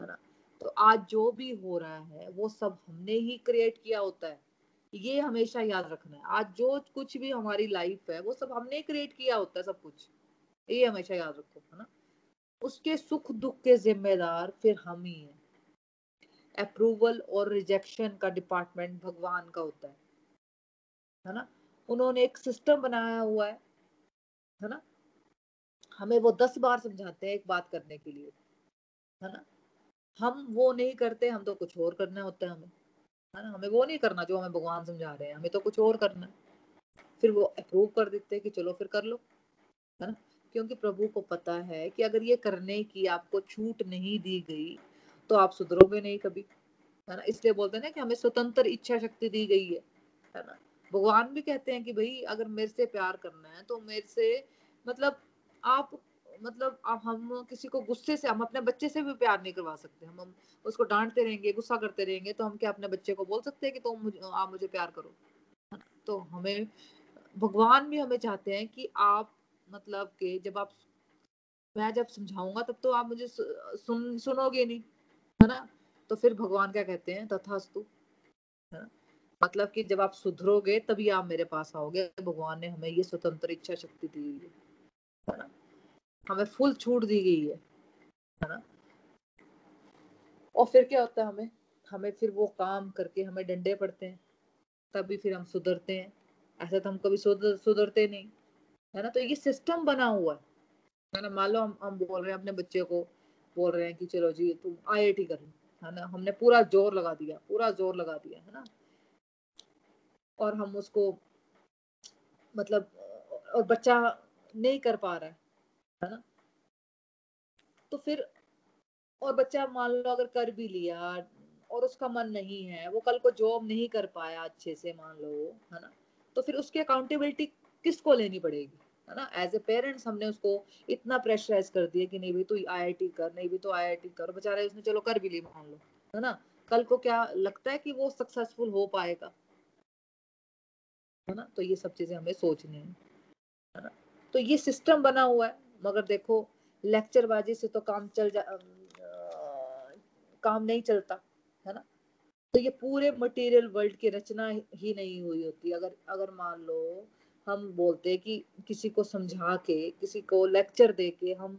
है ना? तो आज जो भी हो रहा है, वो सब हमने ही क्रिएट किया होता है, ये हमेशा याद रखना है। आज जो कुछ भी हमारी लाइफ है, वो सब हमने क्रिएट किया होता है सब कुछ, ये हमेशा याद रखो, है ना? उसके सुख दुख के जिम्मेदार फिर हम ही हैं। अप्रूवल और रिजेक्शन का डिपार्टमेंट भगवान का होता है। है ना? उन्होंने एक सिस्टम बनाया हुआ है। है ना? हमें वो दस बार समझाते हैं एक बात करने के लिए। है ना? हम वो नहीं करते, हम तो कुछ और करना होता है हमें। है ना? हमें वो नहीं करना जो हमें भगवान समझा रहे हैं। हमें तो कुछ और करना फिर वो अप्रूव कर देते हैं कि चलो फिर कर लो। है ना? क्योंकि प्रभु को पता है कि अगर ये करने की आपको छूट नहीं दी गई तो आप सुधरोगे नहीं कभी, है ना? इसलिए बोलते हैं ना कि हमें स्वतंत्र इच्छा शक्ति दी गई है है ना? भगवान भी कहते हैं कि भाई, अगर मेरे से प्यार करना है तो मेरे से मतलब आप मतलब आप, हम किसी को गुस्से से, हम अपने बच्चे से भी प्यार नहीं करवा सकते। हम हम उसको डांटते रहेंगे, गुस्सा करते रहेंगे तो हम क्या अपने बच्चे को बोल सकते हैं कि तुम तो आप मुझे प्यार करो तो हमें, भगवान भी हमें चाहते हैं कि आप मतलब के जब आप, मैं जब समझाऊँगा, तब तो आप मुझे सुन, सुनोगे नहीं। है ना? तो फिर भगवान क्या कहते हैं? तथास्तु। है ना? मतलब कि जब आप सुधरोगे, तभी आप मेरे पास आओगे। भगवान ने हमें ये स्वतंत्र इच्छा शक्ति दी है। ना? हमें फुल छूट दी गई है। है ना? और फिर क्या होता है हमें? हमें फिर वो काम करके हमें डंडे पड़ते हैं। तभी फिर हम सुधरते हैं। ऐसा तो हम कभी सुधर सुधरते नहीं। है ना? तो ये सिस्टम बना हुआ है ना? मान लो हम हम बोल रहे हैं अपने बच्चे को बोल रहे हैं कि चलो जी, तुम आई कर लो है ना? हमने पूरा ज़ोर लगा दिया, पूरा ज़ोर लगा दिया, है ना? और हम उसको मतलब और बच्चा नहीं कर पा रहा है है ना? तो फिर, और बच्चा मान लो अगर कर भी लिया, और उसका मन नहीं है, वो कल को जॉब नहीं कर पाया अच्छे से, मान लो, है ना? तो फिर उसकी अकाउंटेबिलिटी किसको लेनी पड़ेगी? है ना? एज ए पेरेंट्स हमने उसको इतना प्रेशराइज कर दिया कि नहीं भाई तू आईआईटी कर नहीं भी तो आईआईटी कर। बेचारे उसने चलो कर भी ली मान लो है ना? कल को क्या लगता है कि वो सक्सेसफुल हो पाएगा? है ना? तो ये सब चीज़ें हमें सोचनी है ना? तो ये सिस्टम बना हुआ है मगर देखो लेक्चर बाजी से तो काम चल जा आ, काम नहीं चलता है ना? तो ये पूरे मटेरियल वर्ल्ड की रचना ही नहीं हुई होती। अगर अगर मान लो हम बोलते हैं कि किसी को समझा के, किसी को लेक्चर दे के हम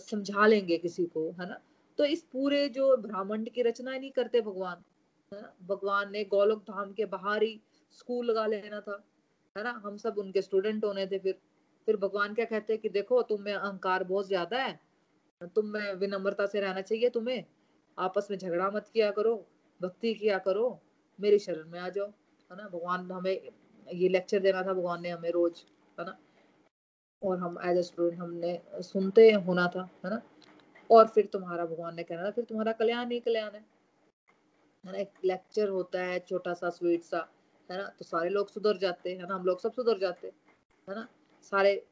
समझा लेंगे किसी को, है ना? तो इस पूरे जो ब्राह्मण की रचना ही नहीं करते भगवान भगवान ने गोलोक धाम के बाहर ही स्कूल लगा लेना था, है ना? हम सब उनके स्टूडेंट होने थे फिर। फिर भगवान क्या कहते हैं कि देखो, तुम में अहंकार बहुत ज़्यादा है, तुम में विनम्रता से रहना चाहिए तुम्हें। आपस में झगड़ा मत किया करो, भक्ति किया करो, मेरी शरण में आ जाओ, है ना? भगवान हमें ये लेक्चर देना था भगवान ने हमें रोज है ना? और हम एज ए स्टूडेंट हमने सुनते होना था है ना? और फिर तुम्हारा भगवान ने कहना था फिर तुम्हारा कल्याण ही कल्याण है। है ना? एक लेक्चर होता है छोटा सा स्वीट सा है ना? तो सारे लोग सुधर जाते हैं ना? हम लोग सब सुधर जाते है ना? सारे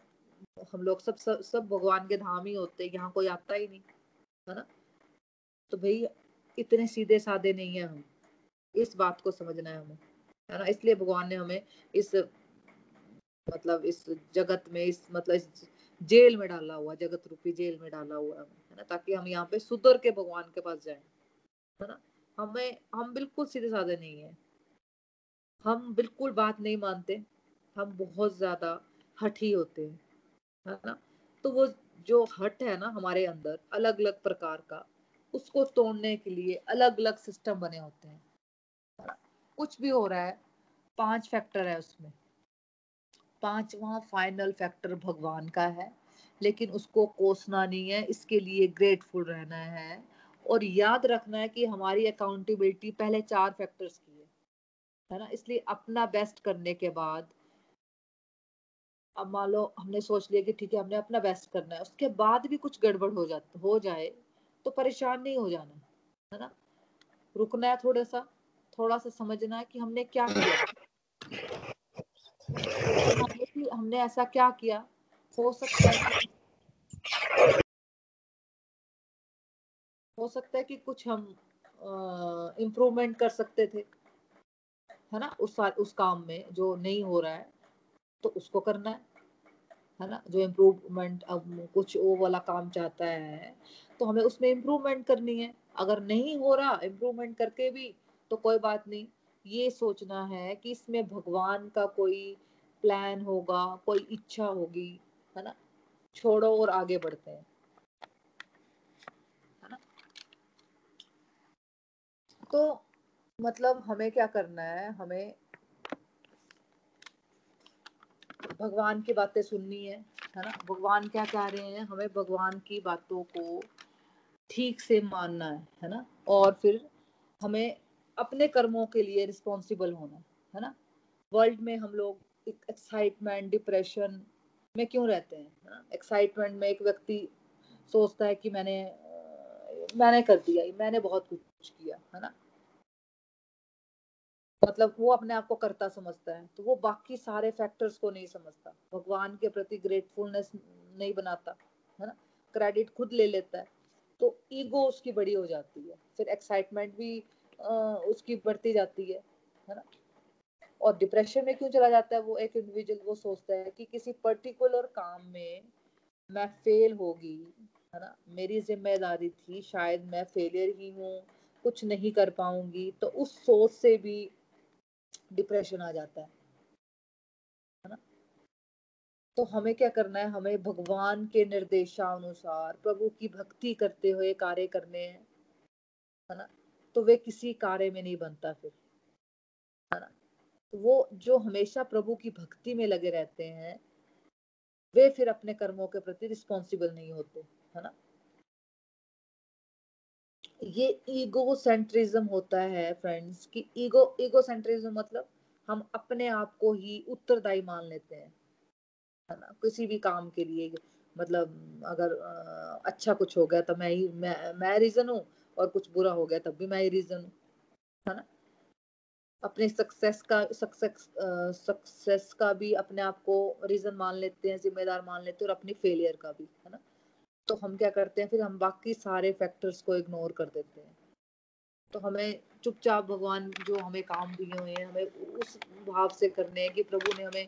हम लोग सब सब, सब भगवान के धाम ही होते यहाँ कोई आता ही नहीं है ना? तो भाई इतने सीधे साधे नहीं है हम। इस बात को समझना है हमें। है ना? इसलिए भगवान ने हमें इस मतलब इस जगत में इस मतलब इस जेल में डाला हुआ जगत रूपी जेल में डाला हुआ है ना? ताकि हम यहाँ पे सुधर के भगवान के पास जाए, है ना? हमें, हम बिल्कुल सीधे साधे नहीं है। हम बिल्कुल बात नहीं मानते, हम बहुत ज़्यादा हट ही होते हैं, है ना? तो वो जो हट है ना हमारे अंदर अलग अलग प्रकार का, उसको तोड़ने के लिए अलग अलग सिस्टम बने होते हैं। कुछ भी हो रहा है, पाँच फैक्टर है उसमें। पांचवा फाइनल फैक्टर भगवान का है, लेकिन उसको कोसना नहीं है, इसके लिए ग्रेटफुल रहना है। और याद रखना है कि हमारी अकाउंटेबिलिटी पहले चार फैक्टर्स की है है ना? इसलिए अपना बेस्ट करने के बाद, अब मान लो हमने सोच लिया कि ठीक है, हमने अपना बेस्ट करना है, उसके बाद भी कुछ गड़बड़ हो जाता, हो जाए तो परेशान नहीं हो जाना, है ना? रुकना है थोड़ा सा थोड़ा सा समझना है कि हमने क्या किया। हमने ऐसा क्या किया? हो सकता है हो सकता है कि कुछ हम इम्प्रूवमेंट कर सकते थे, है ना, उस उस काम में जो नहीं हो रहा है तो उसको करना है है ना, जो इम्प्रूवमेंट अब कुछ वो वाला काम चाहता है तो हमें उसमें इम्प्रूवमेंट करनी है। अगर नहीं हो रहा इम्प्रूवमेंट करके भी तो कोई बात नहीं। ये सोचना है कि इसमें भगवान का कोई प्लान होगा, कोई इच्छा होगी, है ना? छोड़ो और आगे बढ़ते हैं। है ना? तो मतलब हमें क्या करना है? हमें भगवान की बातें सुननी है है ना? भगवान क्या कह रहे हैं? हमें भगवान की बातों को ठीक से मानना है है ना? और फिर हमें अपने कर्मों के लिए रिस्पॉन्सिबल होना, है ना? वर्ल्ड में हम लोग एक्साइटमेंट डिप्रेशन में क्यों रहते हैं एक्साइटमेंट में एक व्यक्ति सोचता है कि मैंने मैंने कर दिया, मैंने बहुत कुछ किया, है ना? मतलब वो अपने आप को करता समझता है तो वो बाकी सारे फैक्टर्स को नहीं समझता। भगवान के प्रति ग्रेटफुलनेस नहीं बनाता, है ना? क्रेडिट खुद ले लेता है तो ईगो उसकी बड़ी हो जाती है। फिर एक्साइटमेंट भी उसकी बढ़ती जाती है है ना? और डिप्रेशन में क्यों चला जाता है? वो एक इंडिविजुअल वो सोचता है कि किसी पर्टिकुलर काम में मैं फेल होगी है ना? मेरी ज़िम्मेदारी थी, शायद मैं फेलियर ही हूँ, कुछ नहीं कर पाऊँगी तो उस सोच से भी डिप्रेशन आ जाता है तो हमें क्या करना है? हमें भगवान के निर्देशानुसार, प्रभु की भक्ति करते हुए कार्य करने हैं, है ना? तो वे किसी कार्य में नहीं बनता फिर। है। तो वो जो हमेशा प्रभु की भक्ति में लगे रहते हैं, वे फिर अपने कर्मों के प्रति रिस्पॉन्सिबल नहीं होते, है ना? ये ईगो सेंट्रिज्म होता है फ्रेंड्स कि ईगो ईगो सेंट्रिज्म मतलब हम अपने आप को ही उत्तरदायी मान लेते हैं, है ना? किसी भी काम के लिए मतलब अगर अच्छा कुछ हो गया तो मैं ही, मैं मैं रीजन हूँ और कुछ बुरा हो गया तब भी मैं रीजन हूँ है ना? अपने सक्सेस का सक्सेस सक्सेस का भी अपने आप को रीजन मान लेते हैं जिम्मेदार मान लेते हैं और अपनी फेलियर का भी है ना? तो हम क्या करते हैं फिर हम बाकी सारे फैक्टर्स को इग्नोर कर देते हैं। तो हमें चुपचाप भगवान जो हमें काम दिए हुए हैं हमें उस भाव से करने हैं कि प्रभु ने हमें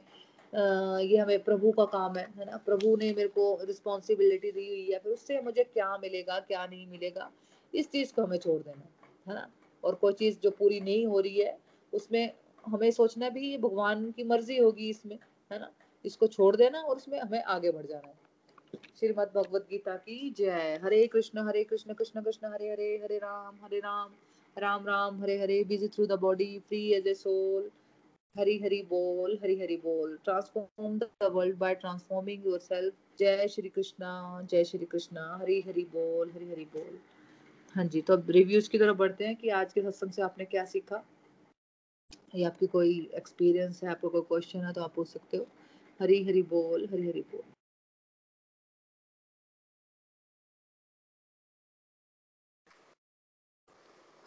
आ, ये हमें प्रभु का काम है है ना? प्रभु ने मेरे को रिस्पॉन्सिबिलिटी दी हुई है फिर उससे मुझे क्या मिलेगा क्या नहीं मिलेगा? इस चीज़ को हमें छोड़ देना, है ना? और कोई चीज़ जो पूरी नहीं हो रही है, उसमें हमें सोचना भी ये भगवान की मर्ज़ी होगी इसमें, है ना? इसको छोड़ देना और उसमें हमें आगे बढ़ जाना है। श्रीमद भगवद गीता की जय। Hare Krishna Hare Krishna Krishna Krishna, Hare Hare Hare Rama Hare Rama Rama Rama, Hare Hare busy through the body free as a soul Hari Hari बोल, हरी हरी बोल। Transform the world by transforming yourself जय श्री कृष्णा, जय श्री कृष्णा। हरी हरी बोल, हरी हरी बोल। हाँ जी तो अब reviews की तरफ़ बढ़ते हैं कि आज के सत्संग से आपने क्या सीखा? या आपकी कोई एक्सपीरियंस है, आपको कोई क्वेश्चन है तो आप पूछ सकते हो। हरी हरी बोल, हरी हरी बोल।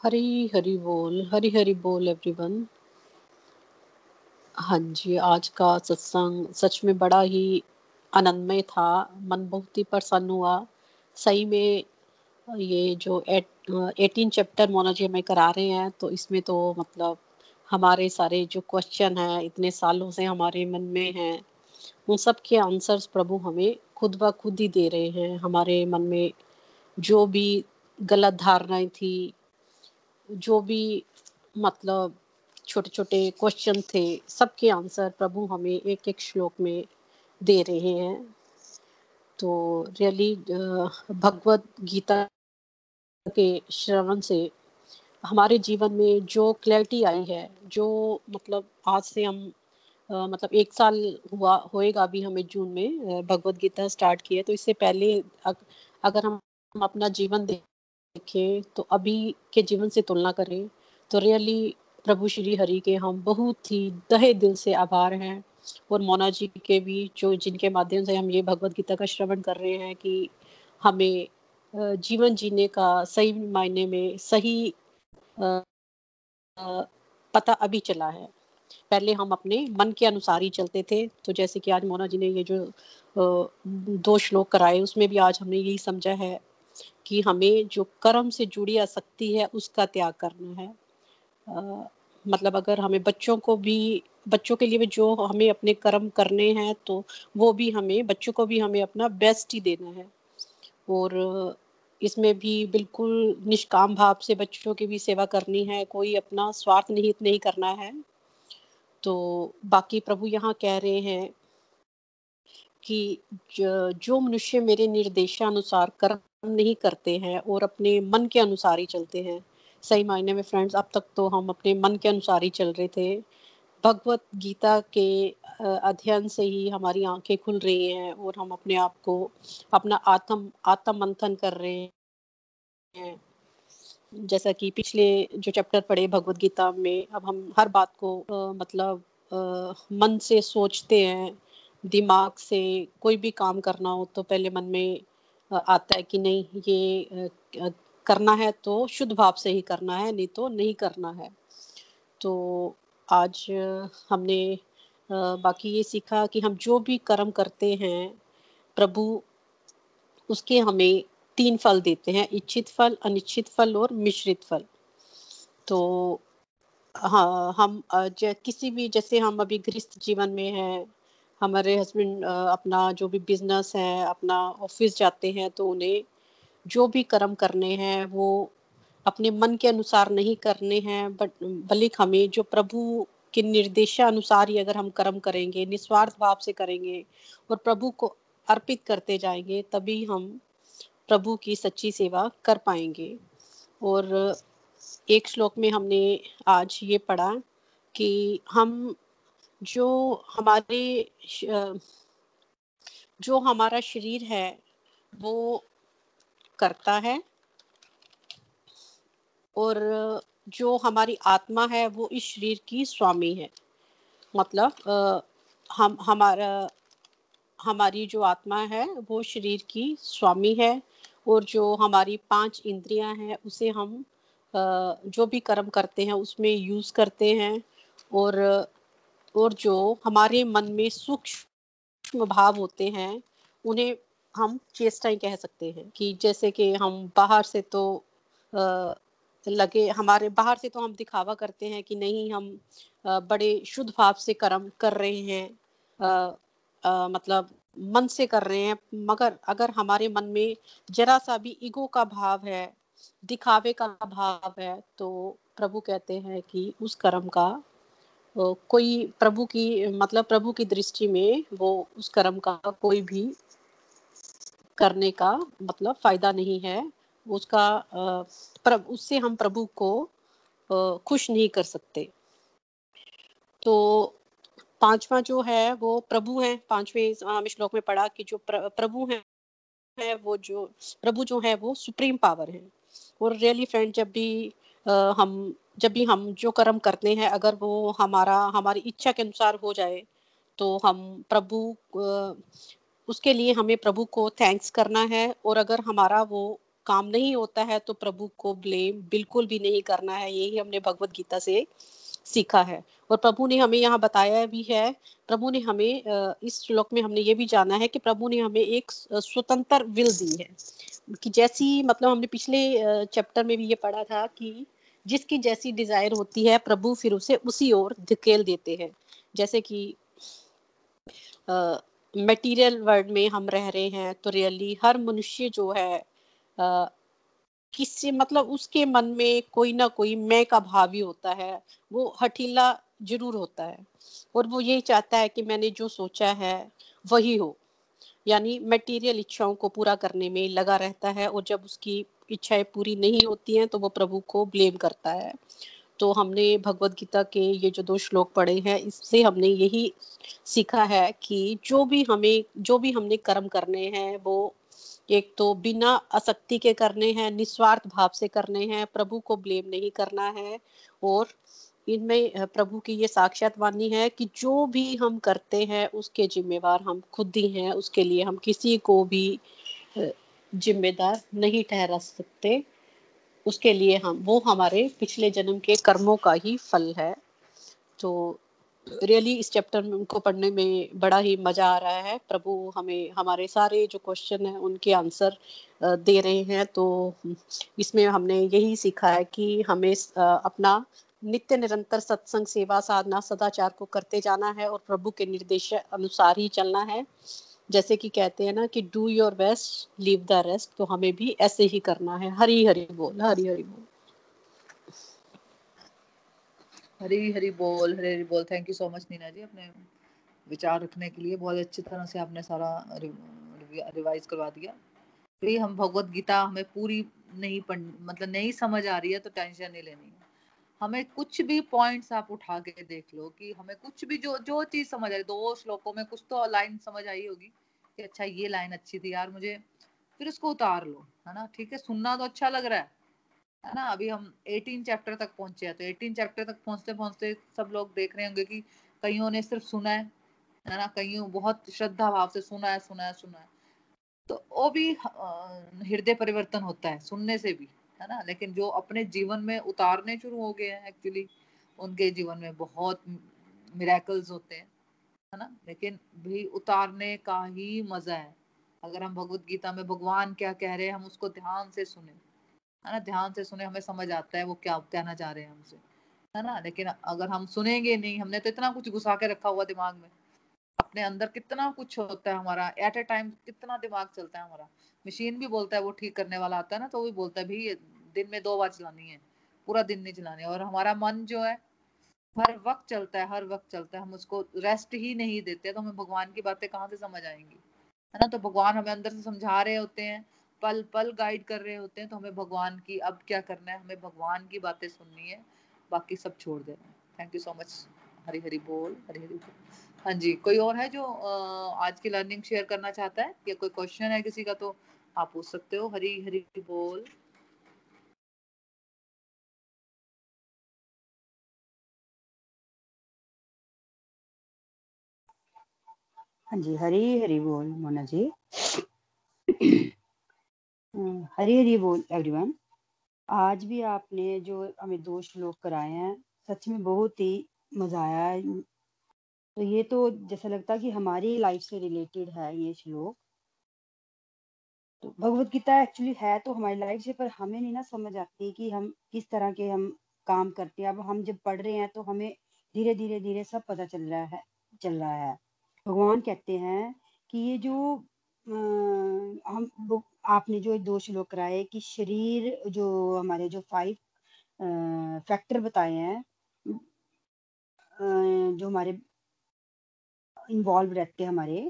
हरी हरी बोल, हरी हरी बोल एवरीवन हाँ जी, आज का सत्संग सच में बड़ा ही आनंदमय था, मन बहुत ही प्रसन्न हुआ। सही में ये जो एटीन चैप्टर मोना जी हमें करा रहे हैं तो इसमें तो मतलब हमारे सारे जो क्वेश्चन हैं, इतने सालों से हमारे मन में हैं, उन सब के आंसर्स प्रभु हमें खुद ब खुद ही दे रहे हैं। हमारे मन में जो भी गलत धारणाएँ थी, जो भी मतलब छोटे छोटे क्वेश्चन थे सबके आंसर प्रभु हमें एक एक श्लोक में दे रहे हैं। तो रियली भगवत गीता के श्रवण से हमारे जीवन में जो क्लैरिटी आई है जो मतलब आज से हम आ, मतलब एक साल हुआ होएगा अभी हमें जून में भगवत गीता स्टार्ट किया तो इससे पहले अग, अगर हम अपना जीवन देखें तो अभी के जीवन से तुलना करें तो रियली प्रभु श्री हरि के हम बहुत ही दहे दिल से आभार हैं और मोना जी के भी जो जिनके माध्यम से हम ये भगवत गीता का श्रवण कर रहे हैं कि हमें जीवन जीने का सही मायने में सही पता अभी चला है। पहले हम अपने मन के अनुसार ही चलते थे तो जैसे कि आज मोना जी ने ये जो दो श्लोक कराए उसमें भी आज हमने यही समझा है कि हमें जो कर्म से जुड़ी आसक्ति है उसका त्याग करना है। आ, मतलब अगर हमें बच्चों को भी बच्चों के लिए भी जो हमें अपने कर्म करने हैं तो वो भी हमें बच्चों को भी हमें अपना बेस्ट ही देना है। और इसमें भी बिल्कुल निष्काम भाव से बच्चों की भी सेवा करनी है, कोई अपना स्वार्थ निहित नहीं करना है। तो बाकी प्रभु यहाँ कह रहे हैं कि जो मनुष्य मेरे निर्देशानुसार कर्म नहीं करते हैं और अपने मन के अनुसार ही चलते हैं। सही मायने में फ्रेंड्स अब तक तो हम अपने मन के अनुसार ही चल रहे थे। भगवत गीता के अध्ययन से ही हमारी आँखें खुल रही हैं और हम अपने आप को अपना आत्म आत्म मंथन कर रहे हैं। जैसा कि पिछले जो चैप्टर पढ़े भगवत गीता में अब हम हर बात को आ, मतलब आ, मन से सोचते हैं दिमाग से कोई भी काम करना हो तो पहले मन में आता है कि नहीं ये करना है तो शुद्ध भाव से ही करना है नहीं तो नहीं करना है। तो आज, हमने बाकी ये सीखा कि हम जो भी कर्म करते हैं, प्रभु, उसके हमें तीन फल देते हैं, इच्छित फल अनिश्चित फल और मिश्रित फल। तो हाँ हम किसी भी, जैसे हम अभी गृहस्थ जीवन में हैं, हमारे हस्बैंड अपना जो भी बिज़नेस है, अपना ऑफ़िस जाते हैं तो उन्हें जो भी कर्म करने हैं, वो अपने मन के अनुसार नहीं करने हैं, बट बल्कि हमें जो प्रभु के निर्देशानुसार ही अगर हम कर्म करेंगे, निस्वार्थ भाव से करेंगे और प्रभु को अर्पित करते जाएँगे, तभी हम प्रभु की सच्ची सेवा कर पाएँगे। और एक श्लोक में हमने आज ये पढ़ा कि हम जो हमारे जो हमारा शरीर है, वो करता है और जो हमारी आत्मा है वो इस शरीर की स्वामी है। मतलब आ, हम हमारा हमारी जो आत्मा है वो शरीर की स्वामी है और जो हमारी पाँच इंद्रियाँ हैं उसे हम आ, जो भी कर्म करते हैं उसमें यूज़ करते हैं और और जो हमारे मन में सूक्ष्म भाव होते हैं उन्हें हम चेष्टाएँ कह सकते हैं कि जैसे कि हम बाहर से तो आ, लगे हमारे बाहर से तो हम दिखावा करते हैं कि नहीं हम बड़े शुद्ध भाव से कर्म कर रहे हैं आ, आ, मतलब मन से कर रहे हैं मगर अगर हमारे मन में जरा सा भी ईगो का भाव है दिखावे का भाव है तो प्रभु कहते हैं कि उस कर्म का कोई प्रभु की मतलब प्रभु की दृष्टि में वो उस कर्म का कोई भी करने का मतलब फ़ायदा नहीं है। उसका उससे हम प्रभु को खुश नहीं कर सकते। तो पांचवा जो है वो प्रभु है। पांचवे श्लोक में पढ़ा कि जो प्रभु है है वो जो प्रभु जो है वो सुप्रीम पावर है। और रियली फ्रेंड जब भी आ, हम जब भी हम जो कर्म करते हैं अगर वो हमारा हमारी इच्छा के अनुसार हो जाए तो हम प्रभु उसके लिए हमें प्रभु को थैंक्स करना है। और अगर हमारा वो काम नहीं होता है तो प्रभु को ब्लेम बिल्कुल भी नहीं करना है। यही हमने भगवत गीता से सीखा है। और प्रभु ने हमें यहाँ बताया भी है, प्रभु ने हमें इस श्लोक में हमने ये भी जाना है कि प्रभु ने हमें एक स्वतंत्र विल दी है। कि जैसी मतलब हमने पिछले चैप्टर में भी ये पढ़ा था कि जिसकी जैसी डिज़ायर होती है, प्रभु फिर उसे उसी ओर धकेल देते हैं। जैसे कि मटेरियल वर्ल्ड में हम रह रहे हैं तो रियली हर मनुष्य जो है किसी मतलब उसके मन में कोई ना कोई मैं का भाव ही होता है, वो हठीला ज़रूर होता है। और वो यही चाहता है कि मैंने जो सोचा है वही हो। यानी मटेरियल इच्छाओं को पूरा करने में लगा रहता है और जब उसकी इच्छाएँ पूरी नहीं होती हैं तो वो प्रभु को ब्लेम करता है। तो हमने भगवत गीता के ये जो दो श्लोक पढ़े हैं, इससे हमने यही सीखा है कि जो भी हमें, जो भी हमने कर्म करने हैं, वो एक तो बिना आसक्ति के करने हैं, निस्वार्थ भाव से करने हैं, प्रभु को ब्लेम नहीं करना है और इनमें प्रभु की ये साक्षात वाणी है कि जो भी हम करते हैं, उसके जिम्मेवार हम खुद ही हैं, उसके लिए हम किसी को भी जिम्मेदार नहीं ठहरा सकते। उसके लिए हम, वो हमारे पिछले जन्म के कर्मों का ही फल है। तो रियली इस चैप्टर में उनको पढ़ने में बड़ा ही मज़ा आ रहा है। प्रभु हमें, हमारे सारे जो क्वेश्चन हैं, उनके आंसर दे रहे हैं। तो इसमें हमने यही सीखा है कि हमें अपना नित्य निरंतर सत्संग सेवा साधना सदाचार को करते जाना है और प्रभु के निर्देश अनुसार ही चलना है। जैसे कि कहते हैं ना कि do your best leave the rest तो हमें भी ऐसे ही करना है। हरी हरी बोल हरी हरी बोल। हरी हरी बोल, हरी हरी बोल। Thank you so much Neena ji, अपने विचार रखने के लिए। बहुत अच्छी तरह से आपने सारा रिवाइज करवा दिया। तो हम भगवत गीता हमें पूरी नहीं पढ़ मतलब नहीं समझ आ रही है तो टेंशन नहीं लेनी। हमें कुछ भी पॉइंट्स आप उठा के देख लो कि हमें कुछ भी जो जो चीज़ समझ आई, दो श्लोकों में कुछ तो लाइन समझ आई होगी कि अच्छा ये लाइन अच्छी थी यार, मुझे फिर उसको उतार लो, है ना? ठीक है? सुनना तो अच्छा लग रहा है। है ना? अभी हम 18 चैप्टर तक पहुँचे हैं तो 18 चैप्टर तक पहुँचते पहुँचते सब लोग देख रहे होंगे कि कईयों ने सिर्फ़ सुना है है ना? कईयों बहुत श्रद्धा भाव से सुना है सुना है सुना है। तो वो भी हृदय परिवर्तन होता है, सुनने से भी, है ना? लेकिन जो अपने जीवन में उतारने शुरू हो गए हैं एक्चुअली उनके जीवन में बहुत मिराकल्स होते हैं, है ना? लेकिन भी उतारने का ही मज़ा है। अगर हम भगवत गीता में भगवान क्या कह रहे हैं, हम उसको ध्यान से सुने। है ना, ध्यान से सुने, हमें समझ आता है वो क्या कहना चाह रहे हैं हमसे, है ना? लेकिन अगर हम सुनेंगे नहीं, हमने तो इतना कुछ घुसा के रखा हुआ दिमाग में। अपने अंदर कितना कुछ होता है हमारा एट ए टाइम कितना दिमाग चलता है हमारा। मशीन भी बोलता है वो ठीक करने वाला आता है ना तो वो भी बोलता है, भाई दिन में दो बार चलानी है, पूरा दिन नहीं चलानी और हमारा मन जो है, हर वक्त चलता है, हर वक्त चलता है। हम उसको रेस्ट ही नहीं देते तो हमें भगवान की बातें कहाँ से समझ आएँगी? है ना? तो भगवान हमें अंदर से समझा रहे होते हैं पल पल गाइड कर रहे होते हैं तो हमें भगवान की, अब क्या करना है? हमें भगवान की बातें सुननी है। बाकी सब छोड़ देना है। Thank you so much Hari Hari बोल, हरी हरी बोल। हाँ जी, कोई और है जो आज की लर्निंग शेयर करना चाहता है? या कोई क्वेश्चन है किसी का तो आप पूछ सकते हो। हरी हरी बोल। हाँ जी, हरी हरी बोल, मोना जी। हरी हरी बोल एवरीवन आज भी आपने जो हमें दो श्लोक कराए हैं सच में बहुत ही मज़ा आया है। तो ये तो जैसा लगता है कि हमारी लाइफ से रिलेटेड है ये श्लोक। तो भगवत गीता एक्चुअली है तो हमारी लाइफ से पर हमें नहीं ना समझ आती कि हम किस तरह के हम काम करते हैं। अब हम जब पढ़ रहे हैं तो हमें धीरे धीरे धीरे सब पता चल रहा है चल रहा है। भगवान कहते हैं कि ये जो आ, हम आपने जो दो श्लोक कराए कि शरीर जो हमारे जो फाइव फैक्टर बताए हैं जो हमारे इन्वॉल्व रहते हैं हमारे,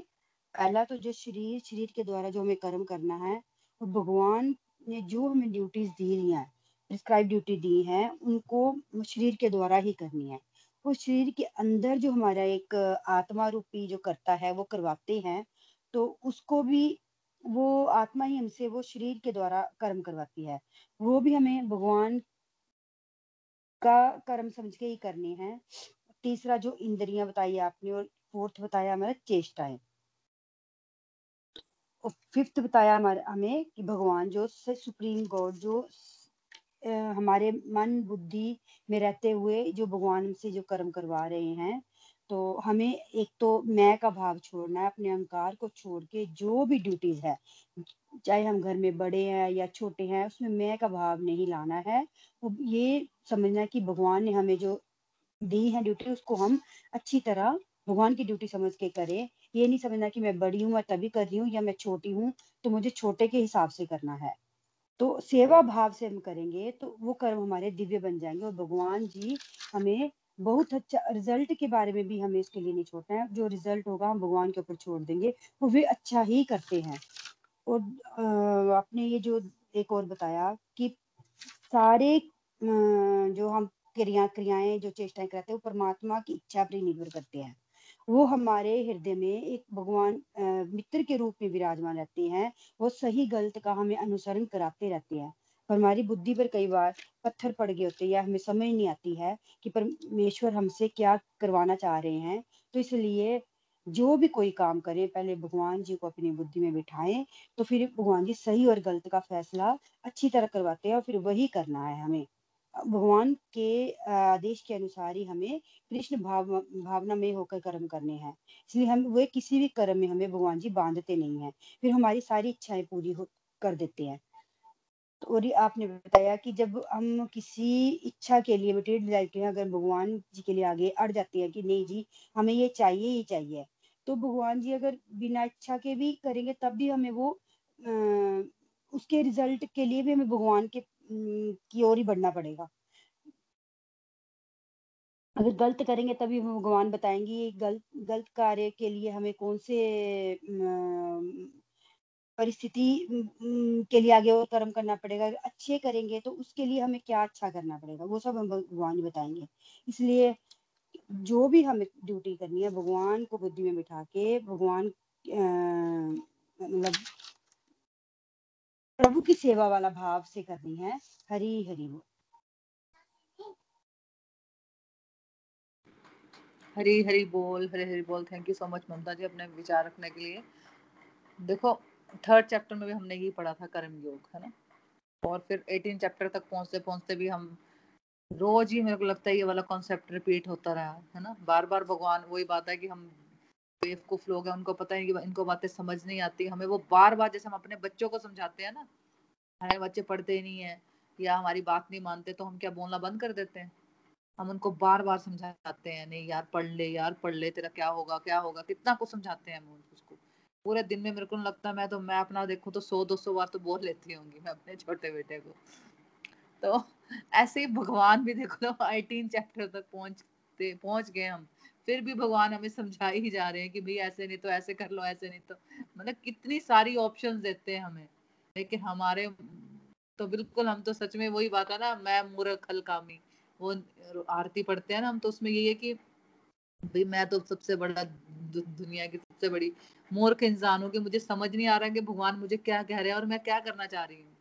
पहला तो जो शरीर शरीर के द्वारा जो हमें कर्म करना है, और भगवान ने जो हमें ड्यूटीज़ दी रही हैं प्रिस्क्राइब ड्यूटी दी है, उनको शरीर के द्वारा ही करनी है। वो शरीर के अंदर जो हमारा एक, आत्मा रूपी जो करता है, वो करवाते हैं तो उसको भी वो आत्मा ही हमसे, वो शरीर के द्वारा कर्म करवाती है। वो भी हमें भगवान का कर्म समझ के ही करने हैं। तीसरा जो इंद्रियाँ बताई आपने और फोर्थ बताया हमारा चेष्टाएँ और फिफ्थ बताया हमें कि भगवान जो सुप्रीम गॉड जो हमारे मन, बुद्धि में रहते हुए जो भगवान हमसे जो कर्म करवा रहे हैं तो हमें एक तो मैं का भाव छोड़ना है, अपने अहंकार को छोड़ के जो भी ड्यूटीज़ है, चाहे हम घर में बड़े हैं या छोटे हैं, उसमें मैं का भाव नहीं लाना है। वो ये समझना कि भगवान ने हमें जो दी है ड्यूटी उसको हम अच्छी तरह भगवान की ड्यूटी समझ के करें। ये नहीं समझना कि मैं बड़ी हूँ मैं तभी कर रही हूँ या मैं छोटी हूँ तो मुझे छोटे के हिसाब से करना है। तो सेवा भाव से हम करेंगे तो वो कर्म हमारे दिव्य बन जाएँगे और भगवान जी हमें बहुत अच्छा रिज़ल्ट के बारे में भी हमें इसके लिए नहीं छोड़ना है। जो रिज़ल्ट होगा हम भगवान के ऊपर छोड़ देंगे, वो वे अच्छा ही करते हैं। और आपने ये जो एक और बताया कि सारे जो हम क्रिया, क्रियाएँ, जो चेष्टाएँ करते हैं, वो परमात्मा की इच्छा पर ही निर्भर करते हैं। वो हमारे हृदय में एक भगवान मित्र के रूप में विराजमान रहते हैं। वो सही गलत का हमें अनुसरण कराते रहते हैं। पर हमारी बुद्धि पर कई बार पत्थर पड़ गए होते हैं, या हमें समझ नहीं आती है कि परमेश्वर हमसे क्या करवाना चाह रहे हैं। तो इसलिए जो भी कोई काम करे, पहले भगवान जी को अपनी बुद्धि में बिठाएँ तो फिर भगवान जी सही और गलत का फैसला अच्छी तरह करवाते हैं और फिर वही करना है हमें। भगवान के आदेश के अनुसार ही हमें कृष्ण भाव, भावना में होकर कर्म करने हैं। इसलिए हम, वे किसी भी कर्म में हमें भगवान जी बांधते नहीं है। फिर हमारी सारी इच्छाएँ पूरी हो, कर देते हैं। और ये आपने बताया कि जब हम किसी इच्छा के लिए मटेरियल लाइफ के अगर भगवान जी के लिए आगे अड़ जाते हैं कि नहीं जी हमें ये चाहिए ही चाहिए। तो भगवान जी अगर बिना इच्छा के भी करेंगे तब भी हमें वो अ, उसके रिज़ल्ट के लिए भी हमें भगवान के की ओर ही बढ़ना पड़ेगा। अगर गलत करेंगे तभी भगवान बताएँगे गलत गलत कार्य के लिए हमें कौन से अम, परिस्थिति के लिए आगे और कर्म करना पड़ेगा, अच्छे करेंगे तो उसके लिए हमें क्या अच्छा करना पड़ेगा, वो सब हम भगवान बताएँगे। इसलिए जो भी हमें ड्यूटी करनी है, भगवान को बुद्धि में बिठा के, भगवान मतलब प्रभु की सेवा वाला भाव से करनी है, हरी हरी बोल। हरी हरी बोल, हरी हरी बोल thank you so much Mamata ji अपने विचार रखने के लिए। देखो थर्ड चैप्टर में भी हमने यही पढ़ा था कर्म योग, है ना? और फिर एटीन चैप्टर तक पहुँचते पहुँचते भी हम रोज ही मेरे को लगता है ये वाला कॉन्सेप्ट रिपीट होता रहा, है ना? बार बार भगवान, वही बात है कि हम बेवकूफ़ लोग हैं, उनको पता है कि इनको बातें समझ नहीं आती। हमें वो बार बार जैसे हम अपने बच्चों को समझाते हैं ना, हमारे बच्चे पढ़ते ही नहीं है या हमारी बात नहीं मानते तो हम क्या बोलना बंद कर देते हैं? हम उनको बार बार समझाते हैं, नहीं यार पढ़ ले, यार पढ़ ले, तेरा क्या होगा क्या होगा, कितना कुछ समझाते हैं हम उसको पूरे दिन में मेरे को लगता मैं तो मैं अपना देखूँ तो सौ, दो सौ बार तो बोल लेती होंगी मैं अपने छोटे बेटे को। तो ऐसे ही भगवान भी देखो ना एटीन चैप्टर तक पहुँचते, पहुँच गए हम। फिर भी भगवान हमें समझा ही जा रहे हैं कि भाई ऐसे नहीं तो ऐसे कर लो, ऐसे नहीं तो। मतलब कितनी सारी ऑप्शंस देते हैं हमें। लेकिन हमारे तो बिल्कुल हम तो सच में वही बात है ना, मैं मूर्ख हल कामी वो आरती पढ़ते हैं ना हम तो उसमें यही है कि भाई मैं तो सबसे बड़ा दुनिया की सबसे बड़ी मूर्ख इंसान हूँ कि मुझे समझ नहीं आ रहा है कि भगवान मुझे क्या कह रहे हैं और मैं क्या करना चाह रही हूँ,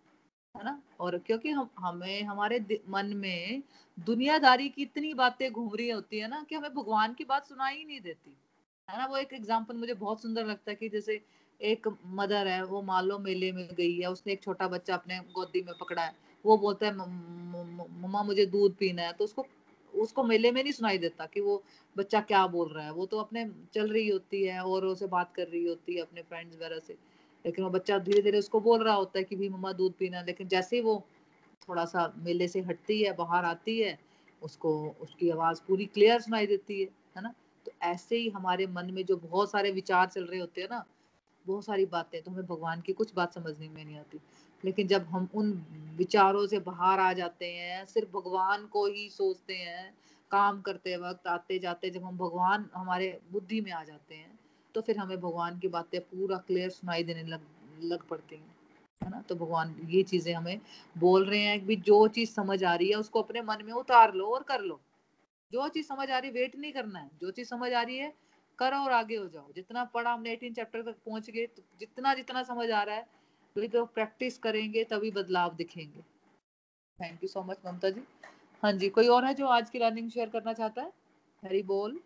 है ना? और क्योंकि हम, हमें, हमारे मन में दुनियादारी की इतनी बातें घूम रही होती है ना कि हमें भगवान की बात सुनाई ही नहीं देती, है ना? वो एक एग्ज़ाम्पल मुझे बहुत सुंदर लगता है कि जैसे एक मदर है, वो मान लो मेले में गई है, उसने एक छोटा बच्चा अपने गोदी में पकड़ा है, वो बोलता है मम्मा मुझे दूध पीना है। तो उसको उसको मेले में नहीं सुनाई देता कि वो बच्चा क्या बोल रहा है। वो तो अपने चल रही होती है और से बात कर रही होती है अपने फ्रेंड्स वगैरह से। लेकिन वो बच्चा धीरे धीरे उसको बोल रहा होता है कि भी मम्मा दूध पीना लेकिन जैसे ही वो थोड़ा सा मेले से हटती है, बाहर आती है, उसको, उसकी आवाज़ पूरी क्लियर सुनाई देती है है ना? तो ऐसे ही हमारे मन में जो बहुत सारे विचार चल रहे होते हैं ना, बहुत सारी बातें तो हमें भगवान की कुछ बात समझने में नहीं आती। लेकिन जब हम उन विचारों से बाहर आ जाते हैं, सिर्फ़ भगवान को ही सोचते हैं, काम करते वक्त आते जाते जब हम भगवान हमारे बुद्धि में आ जाते हैं तो फिर हमें भगवान की बातें पूरा क्लियर सुनाई देने लग लग पड़ती हैं, है ना? तो भगवान ये चीज़ें हमें बोल रहे हैं कि जो चीज़ समझ आ रही है, उसको अपने मन में उतार लो और कर लो। जो चीज़ समझ आ रही है वेट नहीं करना है। जो चीज़ समझ आ रही है, करो और आगे हो जाओ। जितना पढ़ा हमने एटीन चैप्टर तक पहुँच गए तो जितना जितना समझ आ रहा है तो प्रैक्टिस करेंगे, तभी बदलाव दिखेंगे। Thank you so much Mamata ji. हाँ जी, कोई और है जो आज की लर्निंग शेयर करना चाहता है? हरी बोल।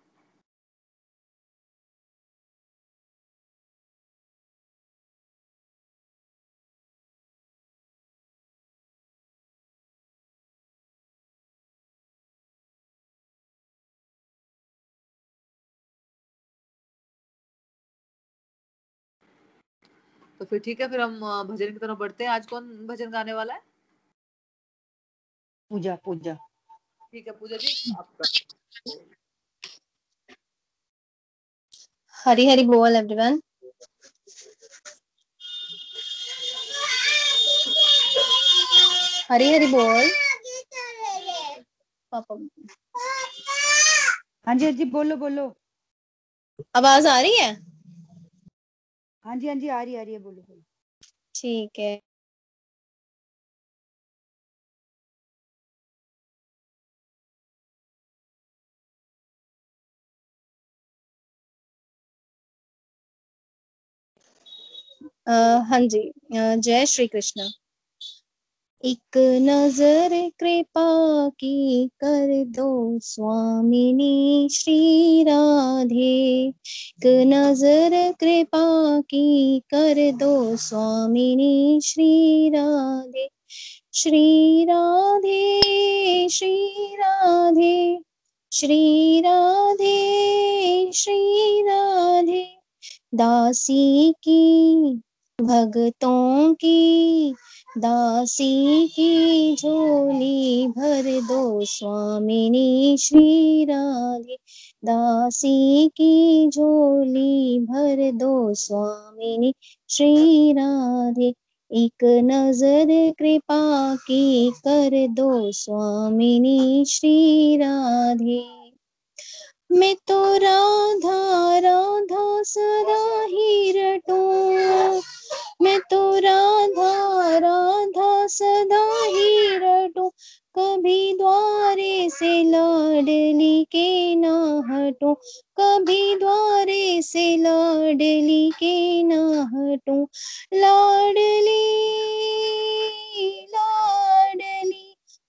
तो फिर ठीक है फिर हम भजन की तरफ़ बढ़ते हैं। आज कौन भजन गाने वाला है? पूजा पूजा। ठीक है पूजा जी आपका हरी हरी बोल एवरीवन हरी हरी बोल। पापा हाँ जी हाँ जी बोलो बोलो। आवाज़ आ रही है? हाँ जी हाँ जी, आ रही आ रही है, बोलो बोलो। ठीक है। हाँ जी जय श्री कृष्ण। एक नज़र कृपा की कर दो स्वामिनी श्री राधे। एक नज़र कृपा की कर दो स्वामिनी श्री राधे। श्री राधे श्री राधे। श्री राधे श्री राधे। दासी की भक्तों की, दासी की झोली भर दो स्वामिनी श्री राधे दासी की झोली भर दो स्वामिनी श्री राधे एक नज़र कृपा की कर दो स्वामिनी श्री राधे मैं तो राधा राधा सदा ही रटूं। मैं तो राधा राधा सदा ही रटूं। कभी द्वारे से लाडली के ना हटूं। कभी द्वारे से लाडली के ना हटूं। लाडली लाडली।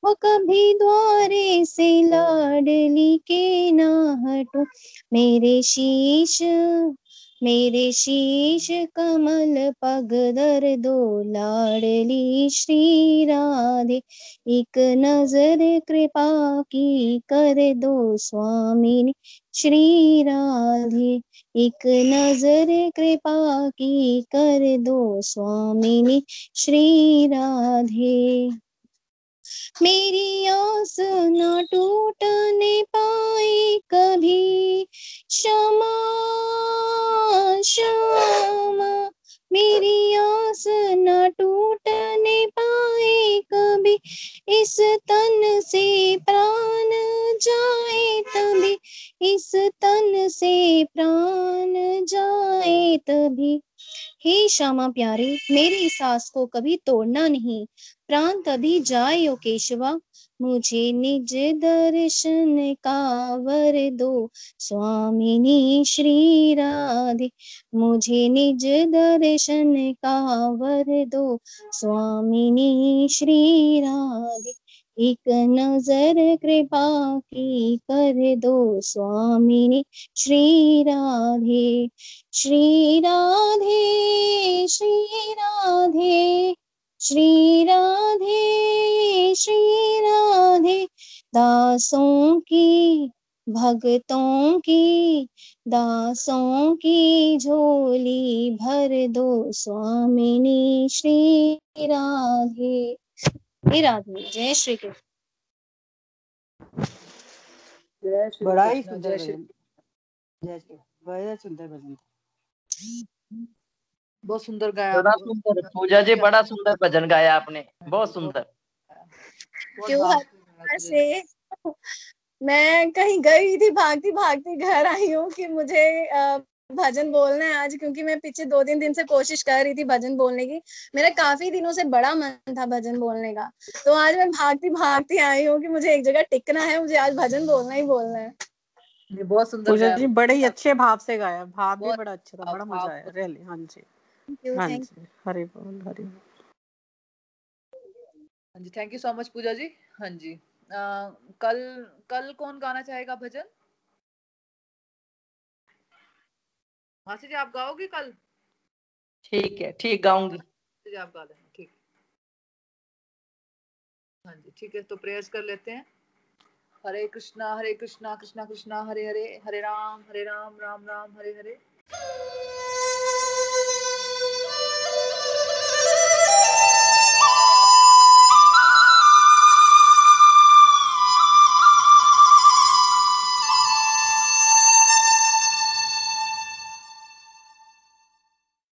वो कभी द्वारे से लाडली के ना हटूं। मेरे शीश मेरे शीश कमल पग दर दो, लाडली श्री राधे। एक नज़र कृपा की कर दो स्वामिनी श्री राधे। एक नज़र कृपा की कर दो स्वामिनी श्री राधे। मेरी आस न टूटने पाए कभी। क्षमा क्षमा, मेरी आस न टूटने पाए कभी। इस तन से प्राण जाए तभी। इस तन से प्राण जाए तभी। हे श्यामा प्यारे, मेरी सास को कभी तोड़ना नहीं। प्राण तभी जाए ओ केशवा, मुझे निज दर्शन का वर दो। स्वामिनी श्री राधे, मुझे निज दर्शन का वर दो। स्वामिनी श्री राधे एक नज़र कृपा की कर दो स्वामिनी श्री राधे श्री राधे श्री राधे श्री राधे श्री राधे। दासों की, भक्तों की, दासों की झोली भर दो स्वामिनी श्री राधे। हे राधे जय श्री कृष्ण जय श्री बड़ा ही कृष्ण, सुंदर जय श्री भजन। जय श्री बड़ा सुंदर भजन बहुत सुंदर गाया बड़ा आपने। सुंदर। पूजा जी बड़ा सुंदर भजन गाया आपने। बहुत सुंदर। क्यों भाव से गाया पूजा जी। से मैं कहीं गई थी भागती भागती घर आई हूँ कि मुझे भजन बोलना है आज क्योंकि मैं पीछे दो तीन दिन से कोशिश कर रही थी भजन बोलने की। मेरा काफ़ी दिनों से बड़ा मन था भजन बोलने का। तो आज मैं भागती भागती आई हूँ कि मुझे एक जगह टिकना है मुझे आज भजन बोलना ही बोलना है। ये बहुत सुंदर जी बड़े ही अच्छे भाव से गाया। भाव भी बड़ा अच्छा था बड़ा मज़ा आया रियली हाँ जी। Thank हाँ जी हरि बोल हरि बोल। हाँ जी thank you so much Pooja ji. हाँ जी। कल कल कौन गाना चाहेगा भजन? मासी जी आप गाओगी कल? ठीक है ठीक गाऊँगी। जी आप गा लेना ठीक। हाँ जी ठीक है तो प्रेयर्स कर लेते हैं। हरे कृष्णा हरे कृष्णा कृष्णा कृष्णा हरे हरे हरे राम हरे राम राम राम हरे हरे।